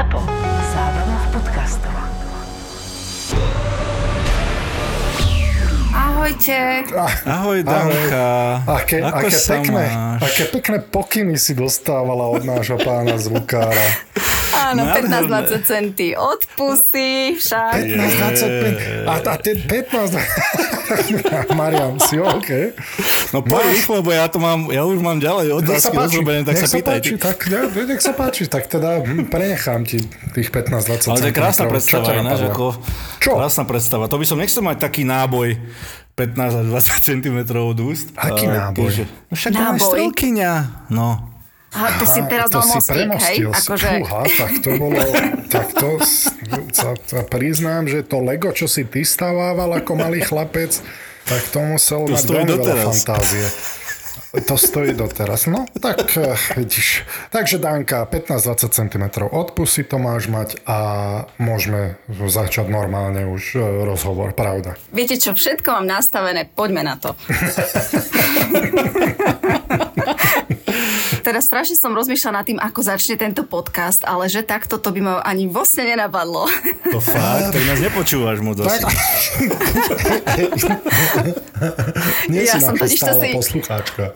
ZAPO. Zábrná v podcastov. Ahojte. Ahoj, Danka. Aké, Ako aké, sa pekné, máš? aké pekné pokyny si dostávala od nášho pána zvukára. Áno, Nádherné. 15-20 centy od pusy, však. 15, 25. A, a ten 15... Marian, si OK? No poď rýchlo, lebo ja to mám, ja už mám ďalej otázky rozrobené, tak nech sa pýtaj. páči, tak, ja, nech sa páči, tak teda prenechám ti tých 15-20 Ale to je krásna predstava, ináč, ako, Čo? krásna predstava. To by som nechcel mať taký náboj 15 až 20 cm od úst. Aký náboj? keďže- No však náboj? Náboj? strelkyňa. No. Aha, to si teraz to si hej? premostil. Akože, Fúha, tak to bolo... tak to sa, sa priznám, že to Lego, čo si ty stavával ako malý chlapec, tak to musel To mať veľmi veľa fantázie. To stojí doteraz. No, tak eh, vidíš. Takže Danka, 15-20 cm od pusy to máš mať a môžeme začať normálne už eh, rozhovor, pravda. viete čo, všetko mám nastavené, poďme na to. Teraz strašne som rozmýšľala nad tým, ako začne tento podcast, ale že takto to by ma ani vlastne nenapadlo. To fakt, tak nás nepočúvaš moc asi. Nie Ja si som totiž to si- poslucháčka.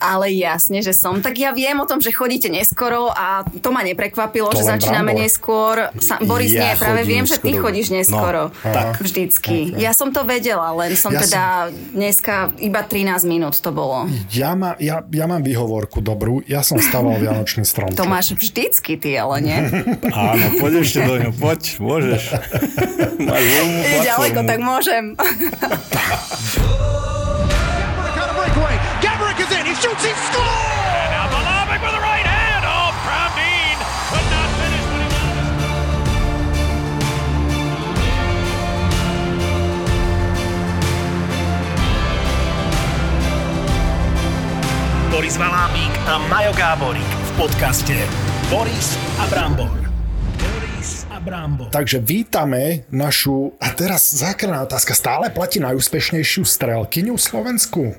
Ale jasne, že som. Tak ja viem o tom, že chodíte neskoro a to ma neprekvapilo, To že začíname Brambor. neskôr. Sa, Boris, Ja nie, práve viem, že ty chodíš neskoro. No, tak. Vždycky. Ja som to vedela, len som Ja teda dneska iba 13 minút to bolo. Ja, má, ja, ja mám výhovorku dobrú. Ja som staval Vianočný strom. To máš vždycky ty, ale nie? Áno, poď ešte do ňu, poď, môžeš. Máš ďaleko, tak môžem. shoots. He scores. And now Malavik with the right hand. Oh, Dean could not finish what he wanted. Boris Valábík a Majo Gáborík v podcaste Boris a Brambor. Brambor. Takže vítame našu, a teraz zákerná otázka, stále platí najúspešnejšiu strelkyňu Slovensku?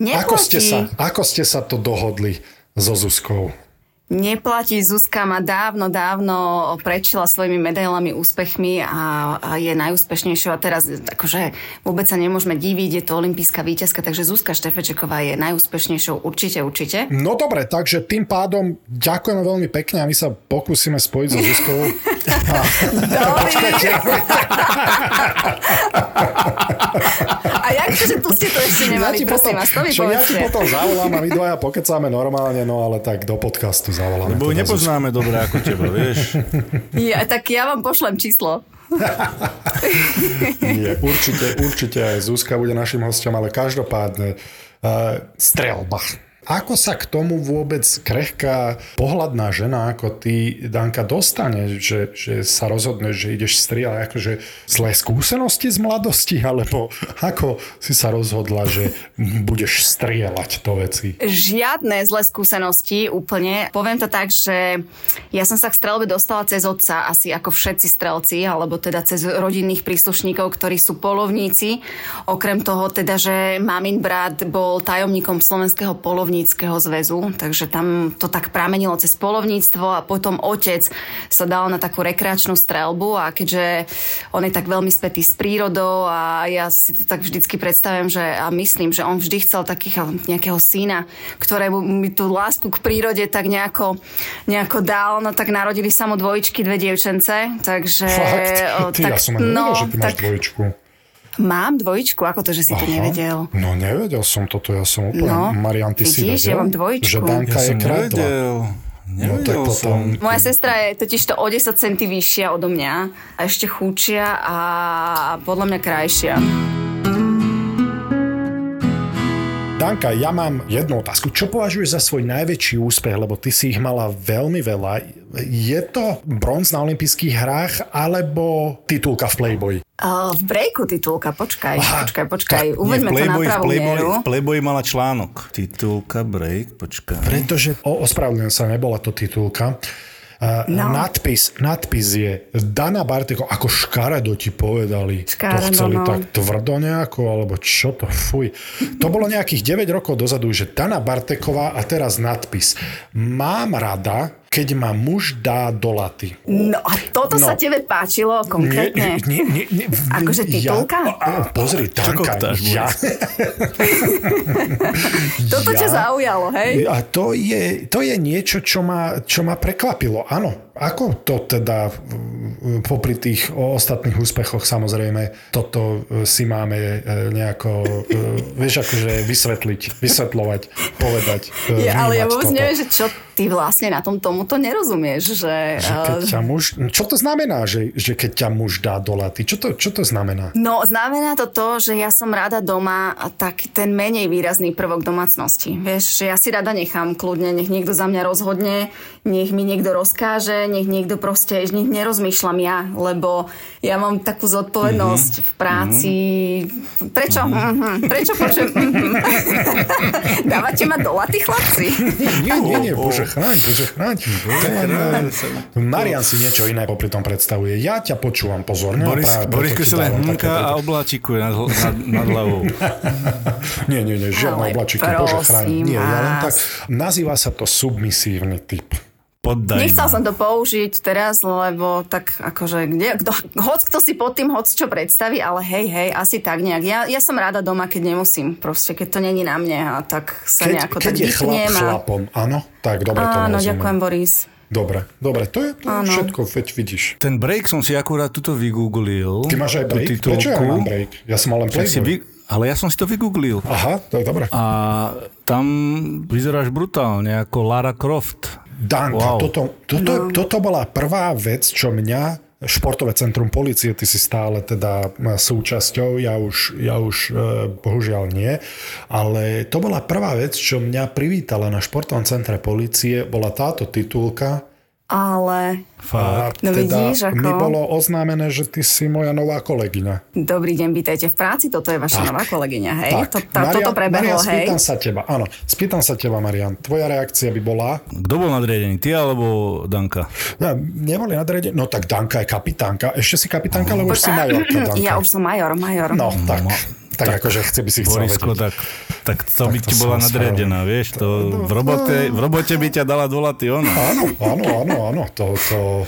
Ako ste, sa, ako ste sa to dohodli so Zuzkou? Neplatí. Zuzka ma dávno, dávno prečila svojimi medailami, úspechmi a, a je najúspešnejšou. A teraz akože vôbec sa nemôžeme diviť, je to olimpijská víťazka, takže Zuzka Štefečeková je najúspešnejšou určite, určite. No dobre, takže tým pádom ďakujeme veľmi pekne a my sa pokúsime spojiť so Zuzkou. A jak to, že tu ste to ešte nemali, prosím vás, to mi čo ja ti potom zavolám a my dvaja pokecáme normálne, no ale tak do podcastu zavoláme. Lebo ju teda nepoznáme dobre ako teba, vieš. Ja, tak ja vám pošlem číslo. Nie, určite, určite aj Zuzka bude našim hostom, ale každopádne uh, strelba. Ako sa k tomu vôbec krehká pohľadná žena ako ty, Danka, dostane, že, že sa rozhodne, že ideš strieľať akože zlé skúsenosti z mladosti, alebo ako si sa rozhodla, že budeš strieľať to veci? Žiadne zlé skúsenosti úplne. Poviem to tak, že ja som sa k strelbe dostala cez otca, asi ako všetci strelci, alebo teda cez rodinných príslušníkov, ktorí sú polovníci. Okrem toho teda, že mamin brat bol tajomníkom Slovenského polovníckého zväzu, takže tam to tak pramenilo cez polovníctvo a potom otec sa dal na takú rekreačnú strelbu a keďže on je tak veľmi spätý s prírodou a ja si to tak vždycky predstavujem, že a myslím, že on vždy chcel takého nejakého syna, ktorému mi tú lásku k prírode tak nejako, nejako dal, no tak narodili sa mu dvojičky, dve dievčence, takže... Fakt? o, Ty, ja som ani nevedel, že ty máš dvojičku. Mám dvojičku, ako to, že si to nevedel? No nevedel som toto, ja som úplne... No, Marian, ty si vidíš, vedel, ja mám dvojičku. že Danka Ja je kradla. nevedel. No tak Nevedel potom... Moja sestra je totiž to o 10 cm vyššia odo mňa a ešte chúčia a podľa mňa krajšia. Danka, ja mám jednu otázku. Čo považuješ za svoj najväčší úspech, lebo ty si ich mala veľmi veľa. Je to bronz na olympijských hrách alebo titulka v Playboy? Uh, v breaku titulka, počkaj, Aha, počkaj, počkaj, tak uveďme to na Playboy, v pravú Playboy, mieru. v Playboy mala článok. Titulka, break, počkaj. Pretože, o, ospravedlňujem sa, nebola to titulka. No. nadpis, nadpis je Dana Barteko, ako škaredo ti povedali. Škaredo, to chceli no. tak tvrdo nejako, alebo čo to, fuj. To bolo nejakých 9 rokov dozadu, že Dana Barteková a teraz nadpis. Mám rada, keď ma muž dá do laty. No a toto No. sa tebe páčilo konkrétne? Nie, nie, nie, nie, Akože titulka? Ja, a, pozri, Tanka, ja, Toto ťa zaujalo, hej? A to je, to je niečo, čo ma, čo ma prekvapilo. Áno, ako to teda mm, popri tých ostatných úspechoch samozrejme, toto e, si máme e, nejako, e, vieš, akože vysvetliť, vysvetľovať, povedať. Je, ale ja vôbec toto. neviem, že čo ty vlastne na tom tomuto nerozumieš, že... Že keď ťa muž, čo to znamená, že, že keď ťa muž dá do laty? Čo to, čo to znamená? No, znamená to to, že ja som rada doma tak ten menej výrazný prvok domácnosti. Vieš, že ja si rada nechám kľudne, nech niekto za mňa rozhodne, nech mi niekto rozkáže, nech niekto proste, nech nerozmýšľam ja, lebo ja mám takú zodpovednosť v práci. Prečo? Mhm. Prečo počujem? Mhm. Dávate ma do laty, chlapci? Nie, nie, nie, bože chráň, bože chráň. Marian si niečo iné popri tom predstavuje. Ja ťa počúvam pozorne. Boris, Boris hnká také- a obláčikuje nad, nad, nad hlavou. Nie, nie, nie, žiadne Ale oblačíky, bože chráň. Nie, ja len tak, nazýva sa to submisívny typ. Poddaj Nechcel ma. som to použiť teraz, lebo tak akože, kde, kto, hoc kto si pod tým hoc čo predstaví, ale hej, hej, asi tak nejak. Ja, ja som rada doma, keď nemusím, proste, keď to není na mne a tak sa Keď, nejako keď tak je chlap a... chlapom, áno? Tak, dobre to Áno, ďakujem, Boris. Dobre, dobre, to je, to Áno. všetko, veď vidíš. Ten break som si akurát tuto vygooglil. Ty máš aj break? Prečo ja titulku. mám break? Ja som mal len si vy... Ale ja som si to vygooglil. Aha, to je dobre. A tam vyzeráš brutálne, ako Lara Croft. Danka, Wow. toto, toto, toto bola prvá vec, čo mňa športové centrum policie, ty si stále teda súčasťou, ja už, ja už e, bohužiaľ nie, ale to bola prvá vec, čo mňa privítala na športovom centre policie, bola táto titulka Ale Fakt. No teda vidíš, ako- mi bolo oznámené, že ty si moja nová kolegyňa. dobrý deň, vítajte v práci, toto je vaša Tak. nová kolegyňa, hej? Tak, To, tá, toto prebehlo, Marian, hej? spýtam sa teba, áno, spýtam sa teba, Marian, tvoja reakcia by bola, Kto bol nadriadený, ty alebo Danka? ja, neboli nadrede, no tak Danka je kapitánka, ešte si kapitánka, lebo už si majorka, Danka. Ja už som major, major. No, tak, tak, akože chce by si chcel Borisko, vedieť. tak, tak to by to ti bola nadriadená, vieš? To v, robote, v robote by ťa dala dolaty ona. Áno, áno, áno, áno, to, to,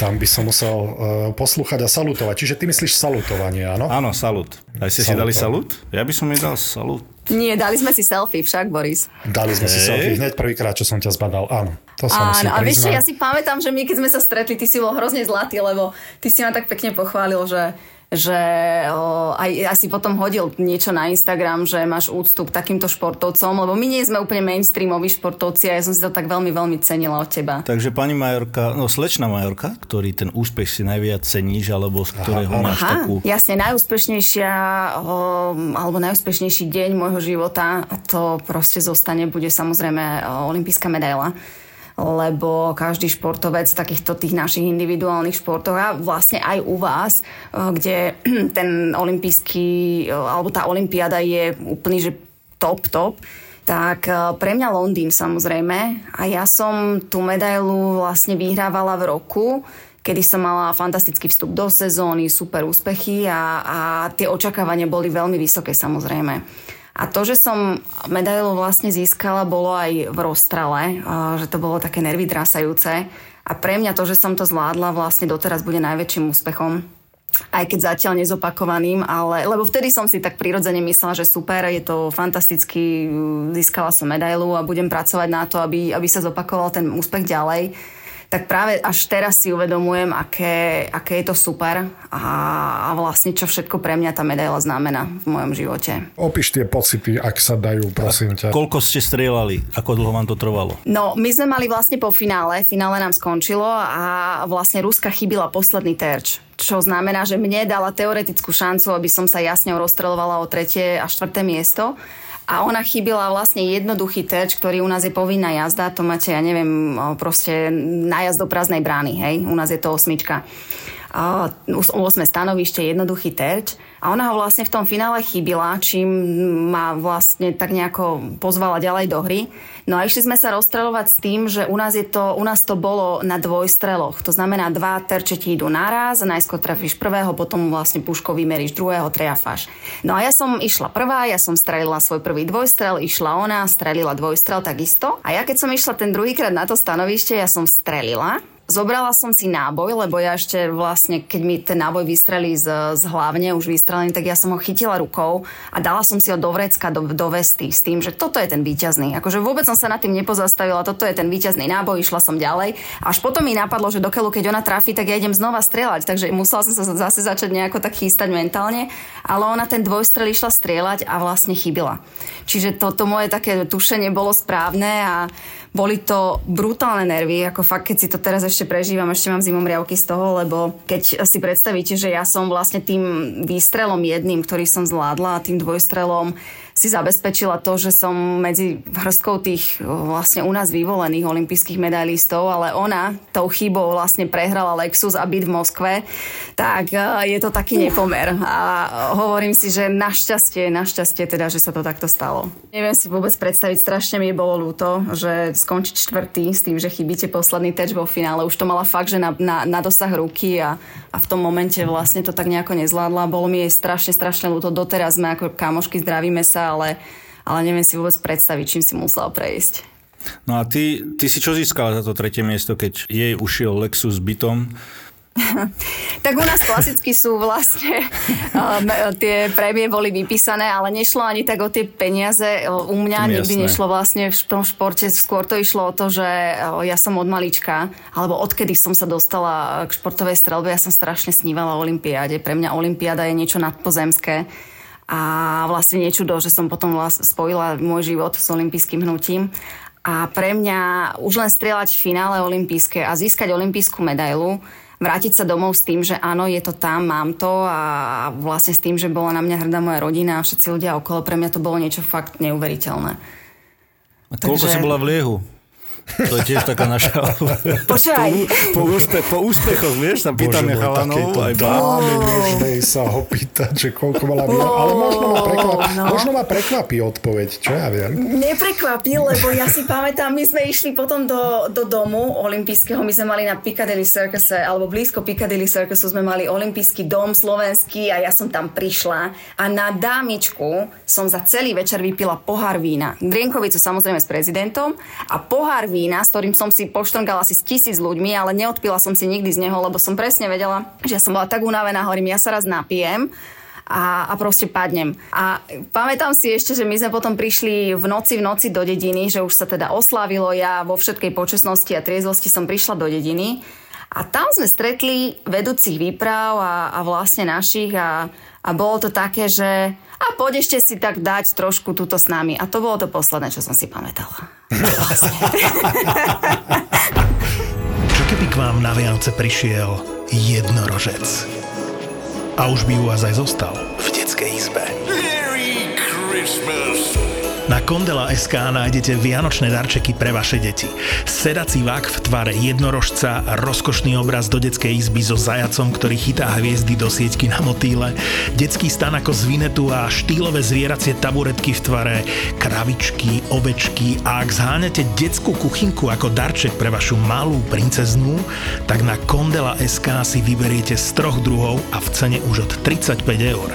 tam by som musel uh, poslúchať a salutovať. Čiže ty myslíš salutovanie, áno? Áno, salut. Aj ste si dali salut? Ja by som jej dal salut. Nie, dali sme si selfie však, Boris. Dali sme si Hej. selfie hneď prvýkrát, čo som ťa zbadal. Áno, to sa musím Áno, a vieš čo, ja si pamätám, že my keď sme sa stretli, ty si bol hrozne zlatý, lebo ty si ma tak pekne pochválil, že že o, aj asi potom hodil niečo na Instagram, že máš úctu k takýmto športovcom, lebo my nie sme úplne mainstreamoví športovci a ja som si to tak veľmi, veľmi cenila od teba. Takže pani Majorka, no slečna Majorka, ktorý ten úspech si najviac ceníš, alebo z ktorého áno. máš Aha, takú... jasne, najúspešnejšia o, alebo najúspešnejší deň môjho života to proste zostane, bude samozrejme o, olimpijská medaila lebo každý športovec takýchto tých našich individuálnych športoch a vlastne aj u vás, o, kde ten olimpijský, o, alebo tá olimpiáda je úplný, že top, top, tak e, pre mňa Londýn samozrejme a ja som tú medailu vlastne vyhrávala v roku, kedy som mala fantastický vstup do sezóny, super úspechy a, a tie očakávania boli veľmi vysoké samozrejme. A to, že som medailu vlastne získala, bolo aj v rozstrale, a že to bolo také nervy drasajúce. A pre mňa to, že som to zvládla, vlastne doteraz bude najväčším úspechom aj keď zatiaľ nezopakovaným, ale, lebo vtedy som si tak prirodzene myslela, že super, je to fantasticky, získala som medailu a budem pracovať na to, aby, aby sa zopakoval ten úspech ďalej. Tak práve až teraz si uvedomujem, aké, aké je to super a, a vlastne čo všetko pre mňa tá medaila znamená v mojom živote. Opíš tie pocity, ak sa dajú, prosím ťa. Koľko ste strieľali? Ako dlho vám to trvalo? No, my sme mali vlastne po finále, finále nám skončilo a vlastne Ruska chybila posledný terč. Čo znamená, že mne dala teoretickú šancu, aby som sa jasne rozstrelovala o tretie a štvrté miesto. A ona chybila vlastne jednoduchý terč, ktorý u nás je povinná jazda. To máte, ja neviem, proste nájazd do prázdnej brány, hej? U nás je to osmička. O, 8 stanovište, jednoduchý terč. A ona ho vlastne v tom finále chybila, čím ma vlastne tak nejako pozvala ďalej do hry. No a išli sme sa rozstreľovať s tým, že u nás, je to, u nás to bolo na dvojstreloch. To znamená, dva terče ti idú naraz, najskôr trafíš prvého, potom vlastne puškou vymeríš druhého, trejafáš. No a ja som išla prvá, ja som strelila svoj prvý dvojstrel, išla ona, strelila dvojstrel takisto. A ja keď som išla ten druhýkrát na to stanovište, ja som strelila Zobrala som si náboj, lebo ja ešte vlastne, keď mi ten náboj vystrelí z, z hlavne, už vystrelený, tak ja som ho chytila rukou a dala som si ho do vrecka, do, do vesty s tým, že toto je ten výťazný. Akože vôbec som sa nad tým nepozastavila, toto je ten výťazný náboj, išla som ďalej. Až potom mi napadlo, že dokeľu, keď ona trafí, tak ja idem znova strieľať, takže musela som sa zase začať nejako tak chystať mentálne, ale ona ten dvojstrel išla strieľať a vlastne chybila. Čiže toto moje také tušenie bolo správne a boli to brutálne nervy, ako fakt, keď si to teraz ešte prežívam, ešte mám zimom riavky z toho, lebo keď si predstavíte, že ja som vlastne tým výstrelom jedným, ktorý som zvládla a tým dvojstrelom si zabezpečila to, že som medzi hrstkou tých vlastne u nás vyvolených olympijských medailistov, ale ona tou chybou vlastne prehrala Lexus a byt v Moskve, tak je to taký nepomer. A hovorím si, že našťastie, našťastie teda, že sa to takto stalo. Neviem si vôbec predstaviť, strašne mi bolo ľúto, že skončiť čtvrtý s tým, že chybíte posledný teč vo finále. Už to mala fakt, že na, na, na dosah ruky a, a v tom momente vlastne to tak nejako nezvládla. Bolo mi jej strašne, strašne ľúto. Doteraz sme ako kamošky, zdravíme sa, ale, ale neviem si vôbec predstaviť, čím si musela prejsť. No a ty, ty si čo získala za to tretie miesto, keď jej ušiel Lexus bytom? tak u nás klasicky sú vlastne um, tie prémie boli vypísané, ale nešlo ani tak o tie peniaze. U mňa nikdy nešlo vlastne v tom športe. Skôr to išlo o to, že ja som od malička, alebo odkedy som sa dostala k športovej strelbe, ja som strašne snívala o olympiáde. Pre mňa olympiáda je niečo nadpozemské a vlastne nečudo, že som potom spojila môj život s olympijským hnutím. A pre mňa už len strieľať v finále olympijské a získať olympijskú medailu, vrátiť sa domov s tým, že áno, je to tam, mám to a vlastne s tým, že bola na mňa hrdá moja rodina a všetci ľudia okolo, pre mňa to bolo niečo fakt neuveriteľné. A koľko Takže... si bola v Liehu? To je tiež taká naša... Počúvaj. Po, po, úspe, po úspechoch, vieš, sa pýtame chalanov. Aj dáme sa ho pýtať, že koľko mala oh, Ale možno ma, prekvapí, no. možno ma prekvapí odpoveď, čo ja viem. Neprekvapí, lebo ja si pamätám, my sme išli potom do, do domu olympijského, my sme mali na Piccadilly Circus, alebo blízko Piccadilly Circusu sme mali olympijský dom slovenský a ja som tam prišla a na dámičku som za celý večer vypila pohár vína. Drienkovicu samozrejme s prezidentom a pohár vína, s ktorým som si poštrngala asi s tisíc ľuďmi, ale neodpila som si nikdy z neho, lebo som presne vedela, že som bola tak unavená, hovorím, ja sa raz napijem a, a proste padnem. A pamätám si ešte, že my sme potom prišli v noci v noci do dediny, že už sa teda oslávilo, ja vo všetkej počasnosti a triezlosti som prišla do dediny a tam sme stretli vedúcich výprav a, a vlastne našich a, a bolo to také, že a poď ešte si tak dať trošku túto s nami. A to bolo to posledné, čo som si pamätala. Čo keby k vám na Vianoce prišiel jednorožec? A už by u vás aj zostal v detskej izbe. Merry Christmas! Na Kondela SK nájdete vianočné darčeky pre vaše deti. Sedací vák v tvare jednorožca, rozkošný obraz do detskej izby so zajacom, ktorý chytá hviezdy do sieťky na motýle, detský stan ako z Vinetu a štýlové zvieracie taburetky v tvare kravičky, ovečky a ak zháňate detskú kuchynku ako darček pre vašu malú princeznú, tak na Kondela SK si vyberiete z troch druhov a v cene už od 35 eur.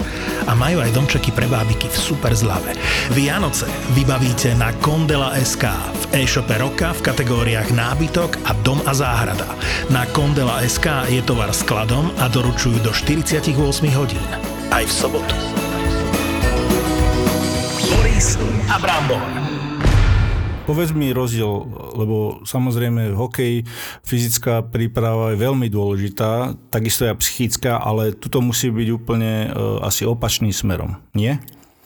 A majú aj domčeky pre bábiky v super zlave. Vianoce vybavíte na Kondela.sk v e-shope roka v kategóriách nábytok a dom a záhrada. Na Kondela.sk je tovar skladom a doručujú do 48 hodín. Aj v sobotu. Boris a Brambor. Povedz mi rozdiel, lebo samozrejme hokej, fyzická príprava je veľmi dôležitá, takisto aj psychická, ale tuto musí byť úplne uh, asi opačným smerom, nie?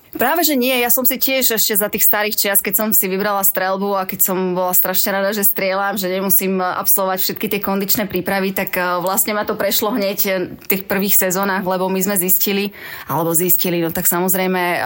Práve, že nie. Ja som si tiež ešte za tých starých čias, keď som si vybrala strelbu a keď som bola strašne rada, že strieľam, že nemusím absolvovať všetky tie kondičné prípravy, tak e, vlastne ma to prešlo hneď v tých prvých sezónach, lebo my sme zistili, alebo zistili, no tak samozrejme e,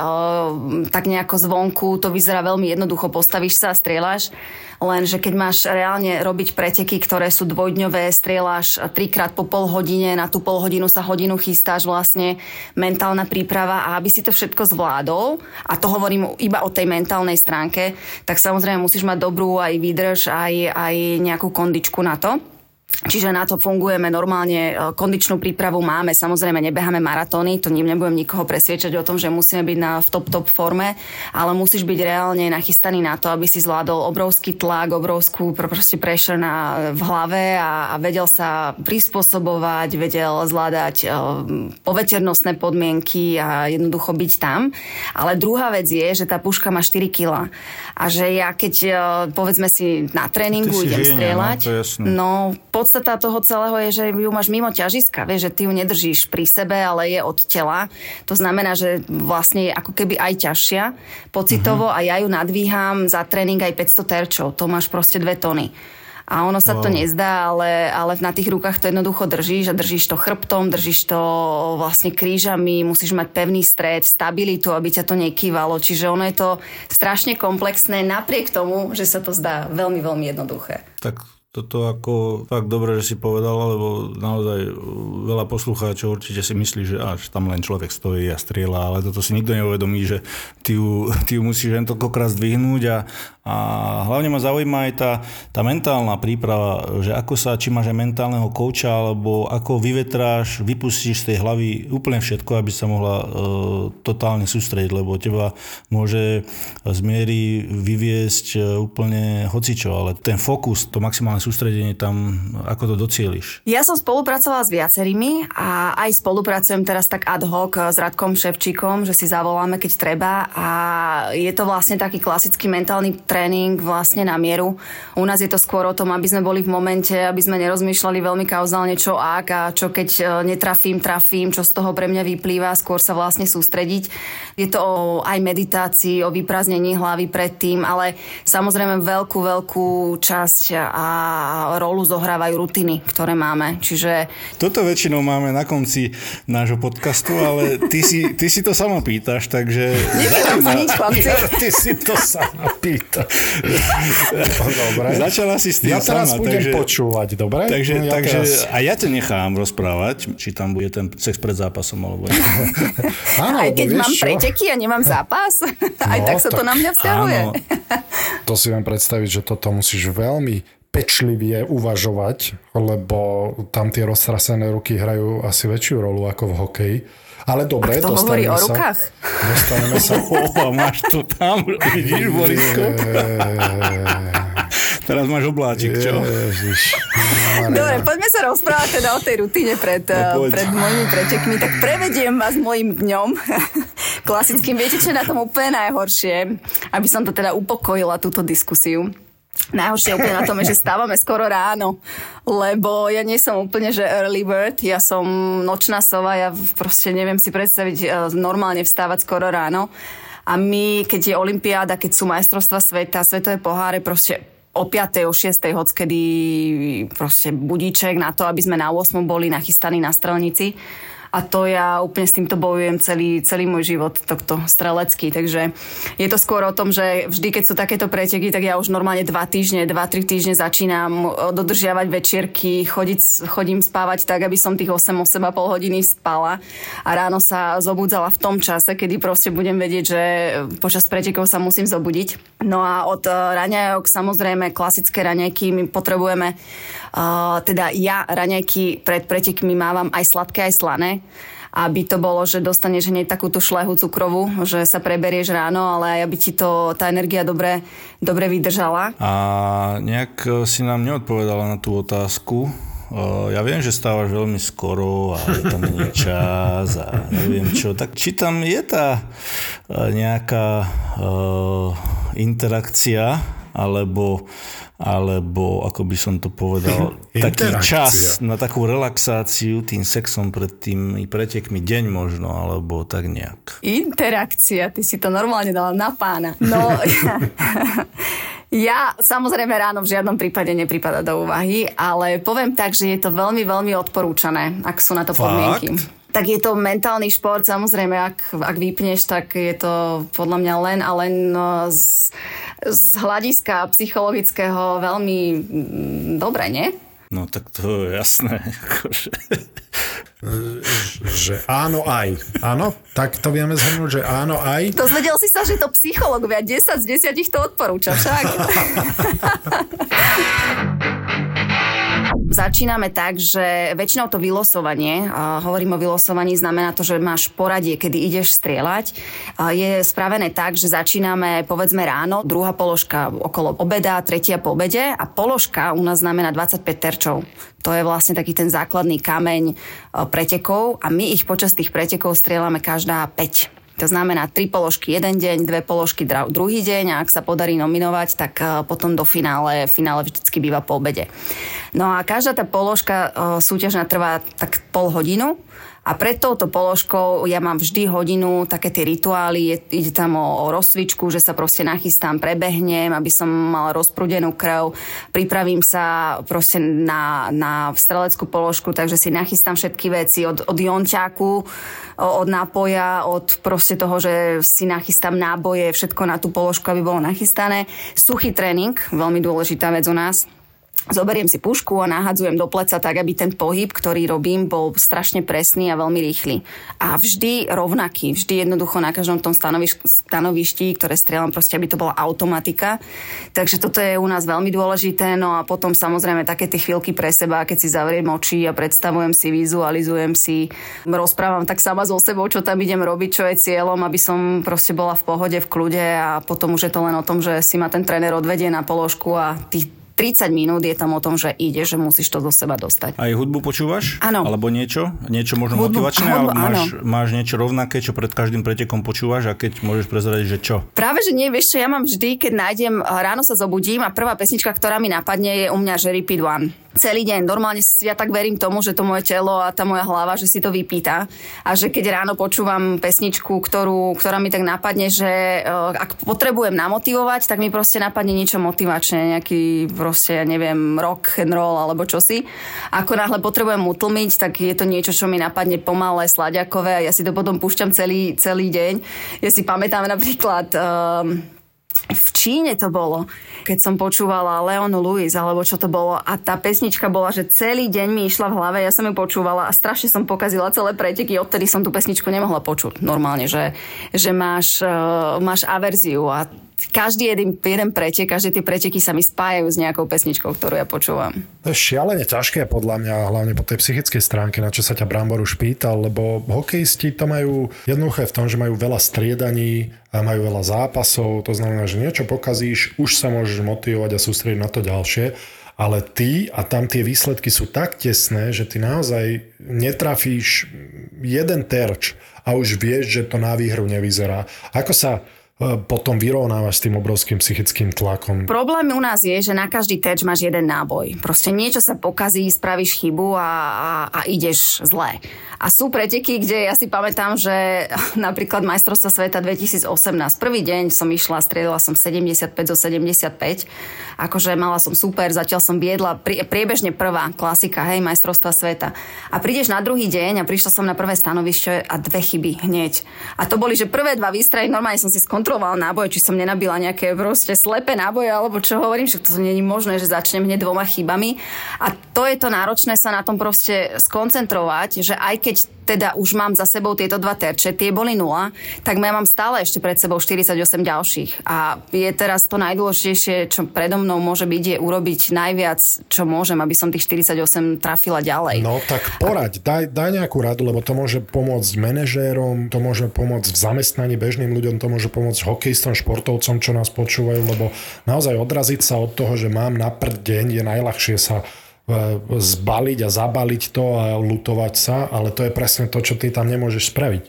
tak nejako zvonku to vyzerá veľmi jednoducho, postavíš sa a strieľaš, Lenže keď máš reálne robiť preteky, ktoré sú dvojdňové, strieľaš trikrát po pol hodine, na tú pol hodinu sa hodinu chystáš vlastne mentálna príprava a aby si to všetko zvládol, a to hovorím iba o tej mentálnej stránke, tak samozrejme musíš mať dobrú aj výdrž, aj, aj nejakú kondičku na to. Čiže na to fungujeme normálne, e, kondičnú prípravu máme, samozrejme nebeháme maratóny, to nebudem nikoho presviečať o tom, že musíme byť na, v top top forme, ale musíš byť reálne nachystaný na to, aby si zvládol obrovský tlak, obrovskú proste pressure na, v hlave a, a vedel sa prispôsobovať, vedel zvládať uh, poveternostné podmienky a jednoducho byť tam. Ale druhá vec je, že tá puška má 4 kg a že ja keď uh, povedzme si na tréningu idem ženia, strieľať, no, no podstata toho celého je, že ju máš mimo ťažiska, vieš, že ty ju nedržíš pri sebe, ale je od tela. To znamená, že vlastne je ako keby aj ťažšia pocitovo Mhm. a ja ju nadvíham za tréning aj 500 terčov. To máš proste dve tony. A ono sa wow. to nezdá, ale, ale na tých rukách to jednoducho držíš a držíš to chrbtom, držíš to vlastne krížami, musíš mať pevný stred, stabilitu, aby ťa to nekývalo. Čiže ono je to strašne komplexné napriek tomu, že sa to zdá veľmi, veľmi jednoduché. Tak toto ako fakt dobre, že si povedal, lebo naozaj veľa poslucháčov určite si myslí, že až tam len človek stojí a strieľa, ale toto si nikto neuvedomí, že ty ju, ty ju musíš len toľkokrát zdvihnúť a, a hlavne ma zaujíma aj tá, tá mentálna príprava, že ako sa, či máš aj mentálneho kouča, alebo ako vyvetráš, vypustíš z tej hlavy úplne všetko, aby sa mohla e, totálne sústrediť, lebo teba môže z miery vyviesť e, úplne hocičo, ale ten fokus, to maximálne sústredenie tam, ako to docieliš? Ja som spolupracovala s viacerými a aj spolupracujem teraz tak ad hoc s Radkom Ševčíkom, že si zavoláme, keď treba a je to vlastne taký klasický mentálny tréning vlastne na mieru. U nás je to skôr o tom, aby sme boli v momente, aby sme nerozmýšľali veľmi kauzálne, čo ak a čo keď e, netrafím, trafím, čo z toho pre mňa vyplýva, skôr sa vlastne sústrediť. Je to o aj meditácii, o vyprázdnení hlavy predtým, ale samozrejme veľkú, veľkú časť a rolu zohrávajú rutiny, ktoré máme. Čiže... Toto väčšinou máme na konci nášho podcastu, ale ty si, ty si to sama pýtaš, takže... Nepýtam sa nič, chlapci. Ty si to sama pýta. Dobre. Začala si s tým Ja teraz sama, budem takže, počúvať, dobre? Takže, No, ja takže teraz... a ja ťa nechám rozprávať, či tam bude ten sex pred zápasom, alebo nie. Áno, Aj keď mám čo? preteky a nemám zápas, aj No, tak sa to tak na mňa vzťahuje. áno. To si viem predstaviť, že toto musíš veľmi pečlivie uvažovať, lebo tam tie roztrasené ruky hrajú asi väčšiu rolu ako v hokeji. Ale dobre, To hovorí dostaneme o sa, rukách. dostaneme sa Oh, máš to tam, vidíš, Borisko? Teraz máš obláčik, čo? Ježiš. Dobre, poďme sa rozprávať teda o tej rutine pred, No, pred mojimi pretekmi. Tak prevediem vás mojim dňom. Klasickým. Viete, čo je na tom úplne najhoršie? Aby som to teda upokojila, túto diskusiu. Najhoršie úplne na tom je, že stávame skoro ráno, lebo ja nie som úplne, že early bird, ja som nočná sova, ja proste neviem si predstaviť e, normálne vstávať skoro ráno. A my, keď je olympiáda, keď sú majstrovstva sveta, svetové poháre, proste o 5. o 6. hockedy proste budíček na to, aby sme na 8. boli nachystaní na strelnici. A to ja úplne s týmto bojujem celý, celý môj život, tohto strelecký. Takže je to skôr o tom, že vždy, keď sú takéto preteky, tak ja už normálne dva týždne, dva, tri týždne začínam dodržiavať večierky, chodiť, chodím spávať tak, aby som tých 8, 8,5 hodiny spala. A ráno sa zobudzala v tom čase, kedy proste budem vedieť, že počas pretekov sa musím zobudiť. No a od eh, raňajok, samozrejme, klasické raňajky, my potrebujeme, uh, teda ja raňajky pred pretekmi mávam aj sladké, aj slané aby to bolo, že dostaneš hneď takúto šlehu cukrovú, že sa preberieš ráno, ale aj aby ti to, tá energia dobre, dobre vydržala. A nejak e, si nám neodpovedala na tú otázku. E, Ja viem, že stávaš veľmi skoro a je tam nie čas a neviem čo. Tak či tam je tá e, nejaká uh, interakcia alebo, alebo ako by som to povedal, taký čas na takú relaxáciu tým sexom pred tými pretekmi deň možno, alebo tak nejak. Interakcia, ty si to normálne dala na pána. No, ja samozrejme ráno v žiadnom prípade nepripada do úvahy, ale poviem tak, že je to veľmi, veľmi odporúčané, ak sú na to Fakt? podmienky. Tak je to mentálny šport, samozrejme, ak, ak vypneš, tak je to podľa mňa len a len no, z, z hľadiska psychologického veľmi mm, dobre, nie? No tak to je jasné. akože. Že áno aj. Áno, tak to vieme zhrnúť, že áno aj. Dozvedel si sa, že to psychológovia 10 z 10 to odporúča však. Začíname tak, že väčšinou to vylosovanie, hovorím o vylosovaní, znamená to, že máš poradie, kedy ideš strieľať, je spravené tak, že začíname povedzme ráno, druhá položka okolo obeda, tretia po obede a položka u nás znamená 25 terčov. To je vlastne taký ten základný kameň e, pretekov a my ich počas tých pretekov strieľame každá 5. To znamená tri položky jeden deň, dve položky druhý deň a ak sa podarí nominovať, tak uh, potom do finále, finále vždycky býva po obede. No a každá tá položka uh, súťažná trvá tak pol hodinu a pred touto položkou ja mám vždy hodinu také tie rituály, je, ide tam o, o rozcvičku, že sa proste nachystám, prebehnem, aby som mala rozprúdenú krv, pripravím sa proste na, na streleckú položku, takže si nachystám všetky veci od, od jonťáku, od nápoja, od proste toho, že si nachystám náboje, všetko na tú položku, aby bolo nachystané. Suchý tréning, veľmi dôležitá vec u nás zoberiem si pušku a nahadzujem do pleca tak, aby ten pohyb, ktorý robím, bol strašne presný a veľmi rýchly. A vždy rovnaký, vždy jednoducho na každom tom stanoviš- stanovišti, ktoré strieľam, proste, aby to bola automatika. Takže toto je u nás veľmi dôležité. No a potom samozrejme také tie chvíľky pre seba, keď si zavriem oči a predstavujem si, vizualizujem si, rozprávam tak sama so sebou, čo tam idem robiť, čo je cieľom, aby som proste bola v pohode, v kľude a potom už je to len o tom, že si ma ten tréner odvedie na položku a tých 30 minút je tam o tom, že ide, že musíš to do seba dostať. Aj hudbu počúvaš? Áno. Alebo niečo? Niečo možno Hudbu- motivačné? hudbu, alebo máš, áno. máš niečo rovnaké, čo pred každým pretekom počúvaš a keď môžeš prezradiť, že čo? Práve, že nie, vieš čo, ja mám vždy, keď nájdem, ráno sa zobudím a prvá pesnička, ktorá mi napadne, je u mňa, že Repeat One. Celý deň. Normálne ja tak verím tomu, že to moje telo a tá moja hlava, že si to vypýta. A že keď ráno počúvam pesničku, ktorú, ktorá mi tak napadne, že eh, ak potrebujem namotivovať, tak mi proste napadne niečo motivačné, nejaký proste, ja neviem, rock and roll alebo čosi. Ako náhle potrebujem utlmiť, tak je to niečo, čo mi napadne pomalé, slaďakové a ja si to potom púšťam celý, celý deň. Ja si pamätám napríklad... Um, v Číne to bolo, keď som počúvala Leonu Lewis, alebo čo to bolo a tá pesnička bola, že celý deň mi išla v hlave, ja som ju počúvala a strašne som pokazila celé preteky, odtedy som tú pesničku nemohla počuť normálne, že, že máš, uh, máš averziu a každý jeden, jeden pretek, každé tie preteky sa mi spájajú s nejakou pesničkou, ktorú ja počúvam. To je šialene ťažké podľa mňa, hlavne po tej psychickej stránke, na čo sa ťa Brambor už pýtal, lebo hokejisti to majú jednoduché v tom, že majú veľa striedaní a majú veľa zápasov, to znamená, že niečo pokazíš, už sa môžeš motivovať a sústrediť na to ďalšie, ale ty a tam tie výsledky sú tak tesné, že ty naozaj netrafíš jeden terč a už vieš, že to na výhru nevyzerá. Ako sa potom vyrovnávaš s tým obrovským psychickým tlakom? Problém u nás je, že na každý terč máš jeden náboj. Proste niečo sa pokazí, spravíš chybu a, a, a ideš zle. A sú preteky, kde ja si pamätám, že napríklad majstrovstva sveta 2018, prvý deň som išla, strieľala som 75 zo 75, akože mala som super, zatiaľ som viedla prie, priebežne prvá klasika, hej, majstrovstva sveta. A prídeš na druhý deň a prišla som na prvé stanovište a dve chyby hneď. A to boli, že prvé dva výstrahy, normálne som si skontrolovala náboje, či som nenabila nejaké proste slepé náboje, alebo čo hovorím, že to nie je možné, že začnem hneď dvoma chybami. A to je to náročné sa na tom proste skoncentrovať, že aj keď teda už mám za sebou tieto dva terče, tie boli nula, tak ja mám stále ešte pred sebou 48 ďalších. A je teraz to najdôležitejšie, čo predo mnou môže byť, je urobiť najviac, čo môžem, aby som tých 48 trafila ďalej. No tak poraď, daj, daj nejakú radu, lebo to môže pomôcť manažérom, to môže pomôcť v zamestnaní bežným ľuďom, to môže pomôcť hokejistom, športovcom, čo nás počúvajú, lebo naozaj odraziť sa od toho, že mám na deň, je najľahšie sa zbaliť a zabaliť to a lutovať sa, ale to je presne to, čo ty tam nemôžeš spraviť.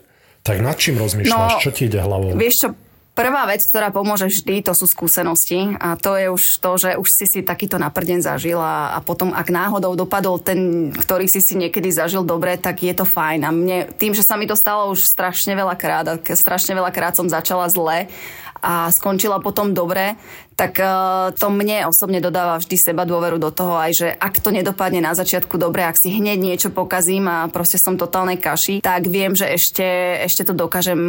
Tak nad čím rozmýšľaš? No, čo ti ide hlavou? Vieš čo, Prvá vec, ktorá pomôže vždy, to sú skúsenosti a to je už to, že už si si takýto naprden zažil a, a potom ak náhodou dopadol ten, ktorý si si niekedy zažil dobre, tak je to fajn. A mne, tým, že sa mi to stalo už strašne veľa krát a strašne veľa krát som začala zle a skončila potom dobre, tak uh, to mne osobne dodáva vždy seba dôveru do toho aj, že ak to nedopadne na začiatku dobre, ak si hneď niečo pokazím a proste som totálnej kaši, tak viem, že ešte, ešte to dokážem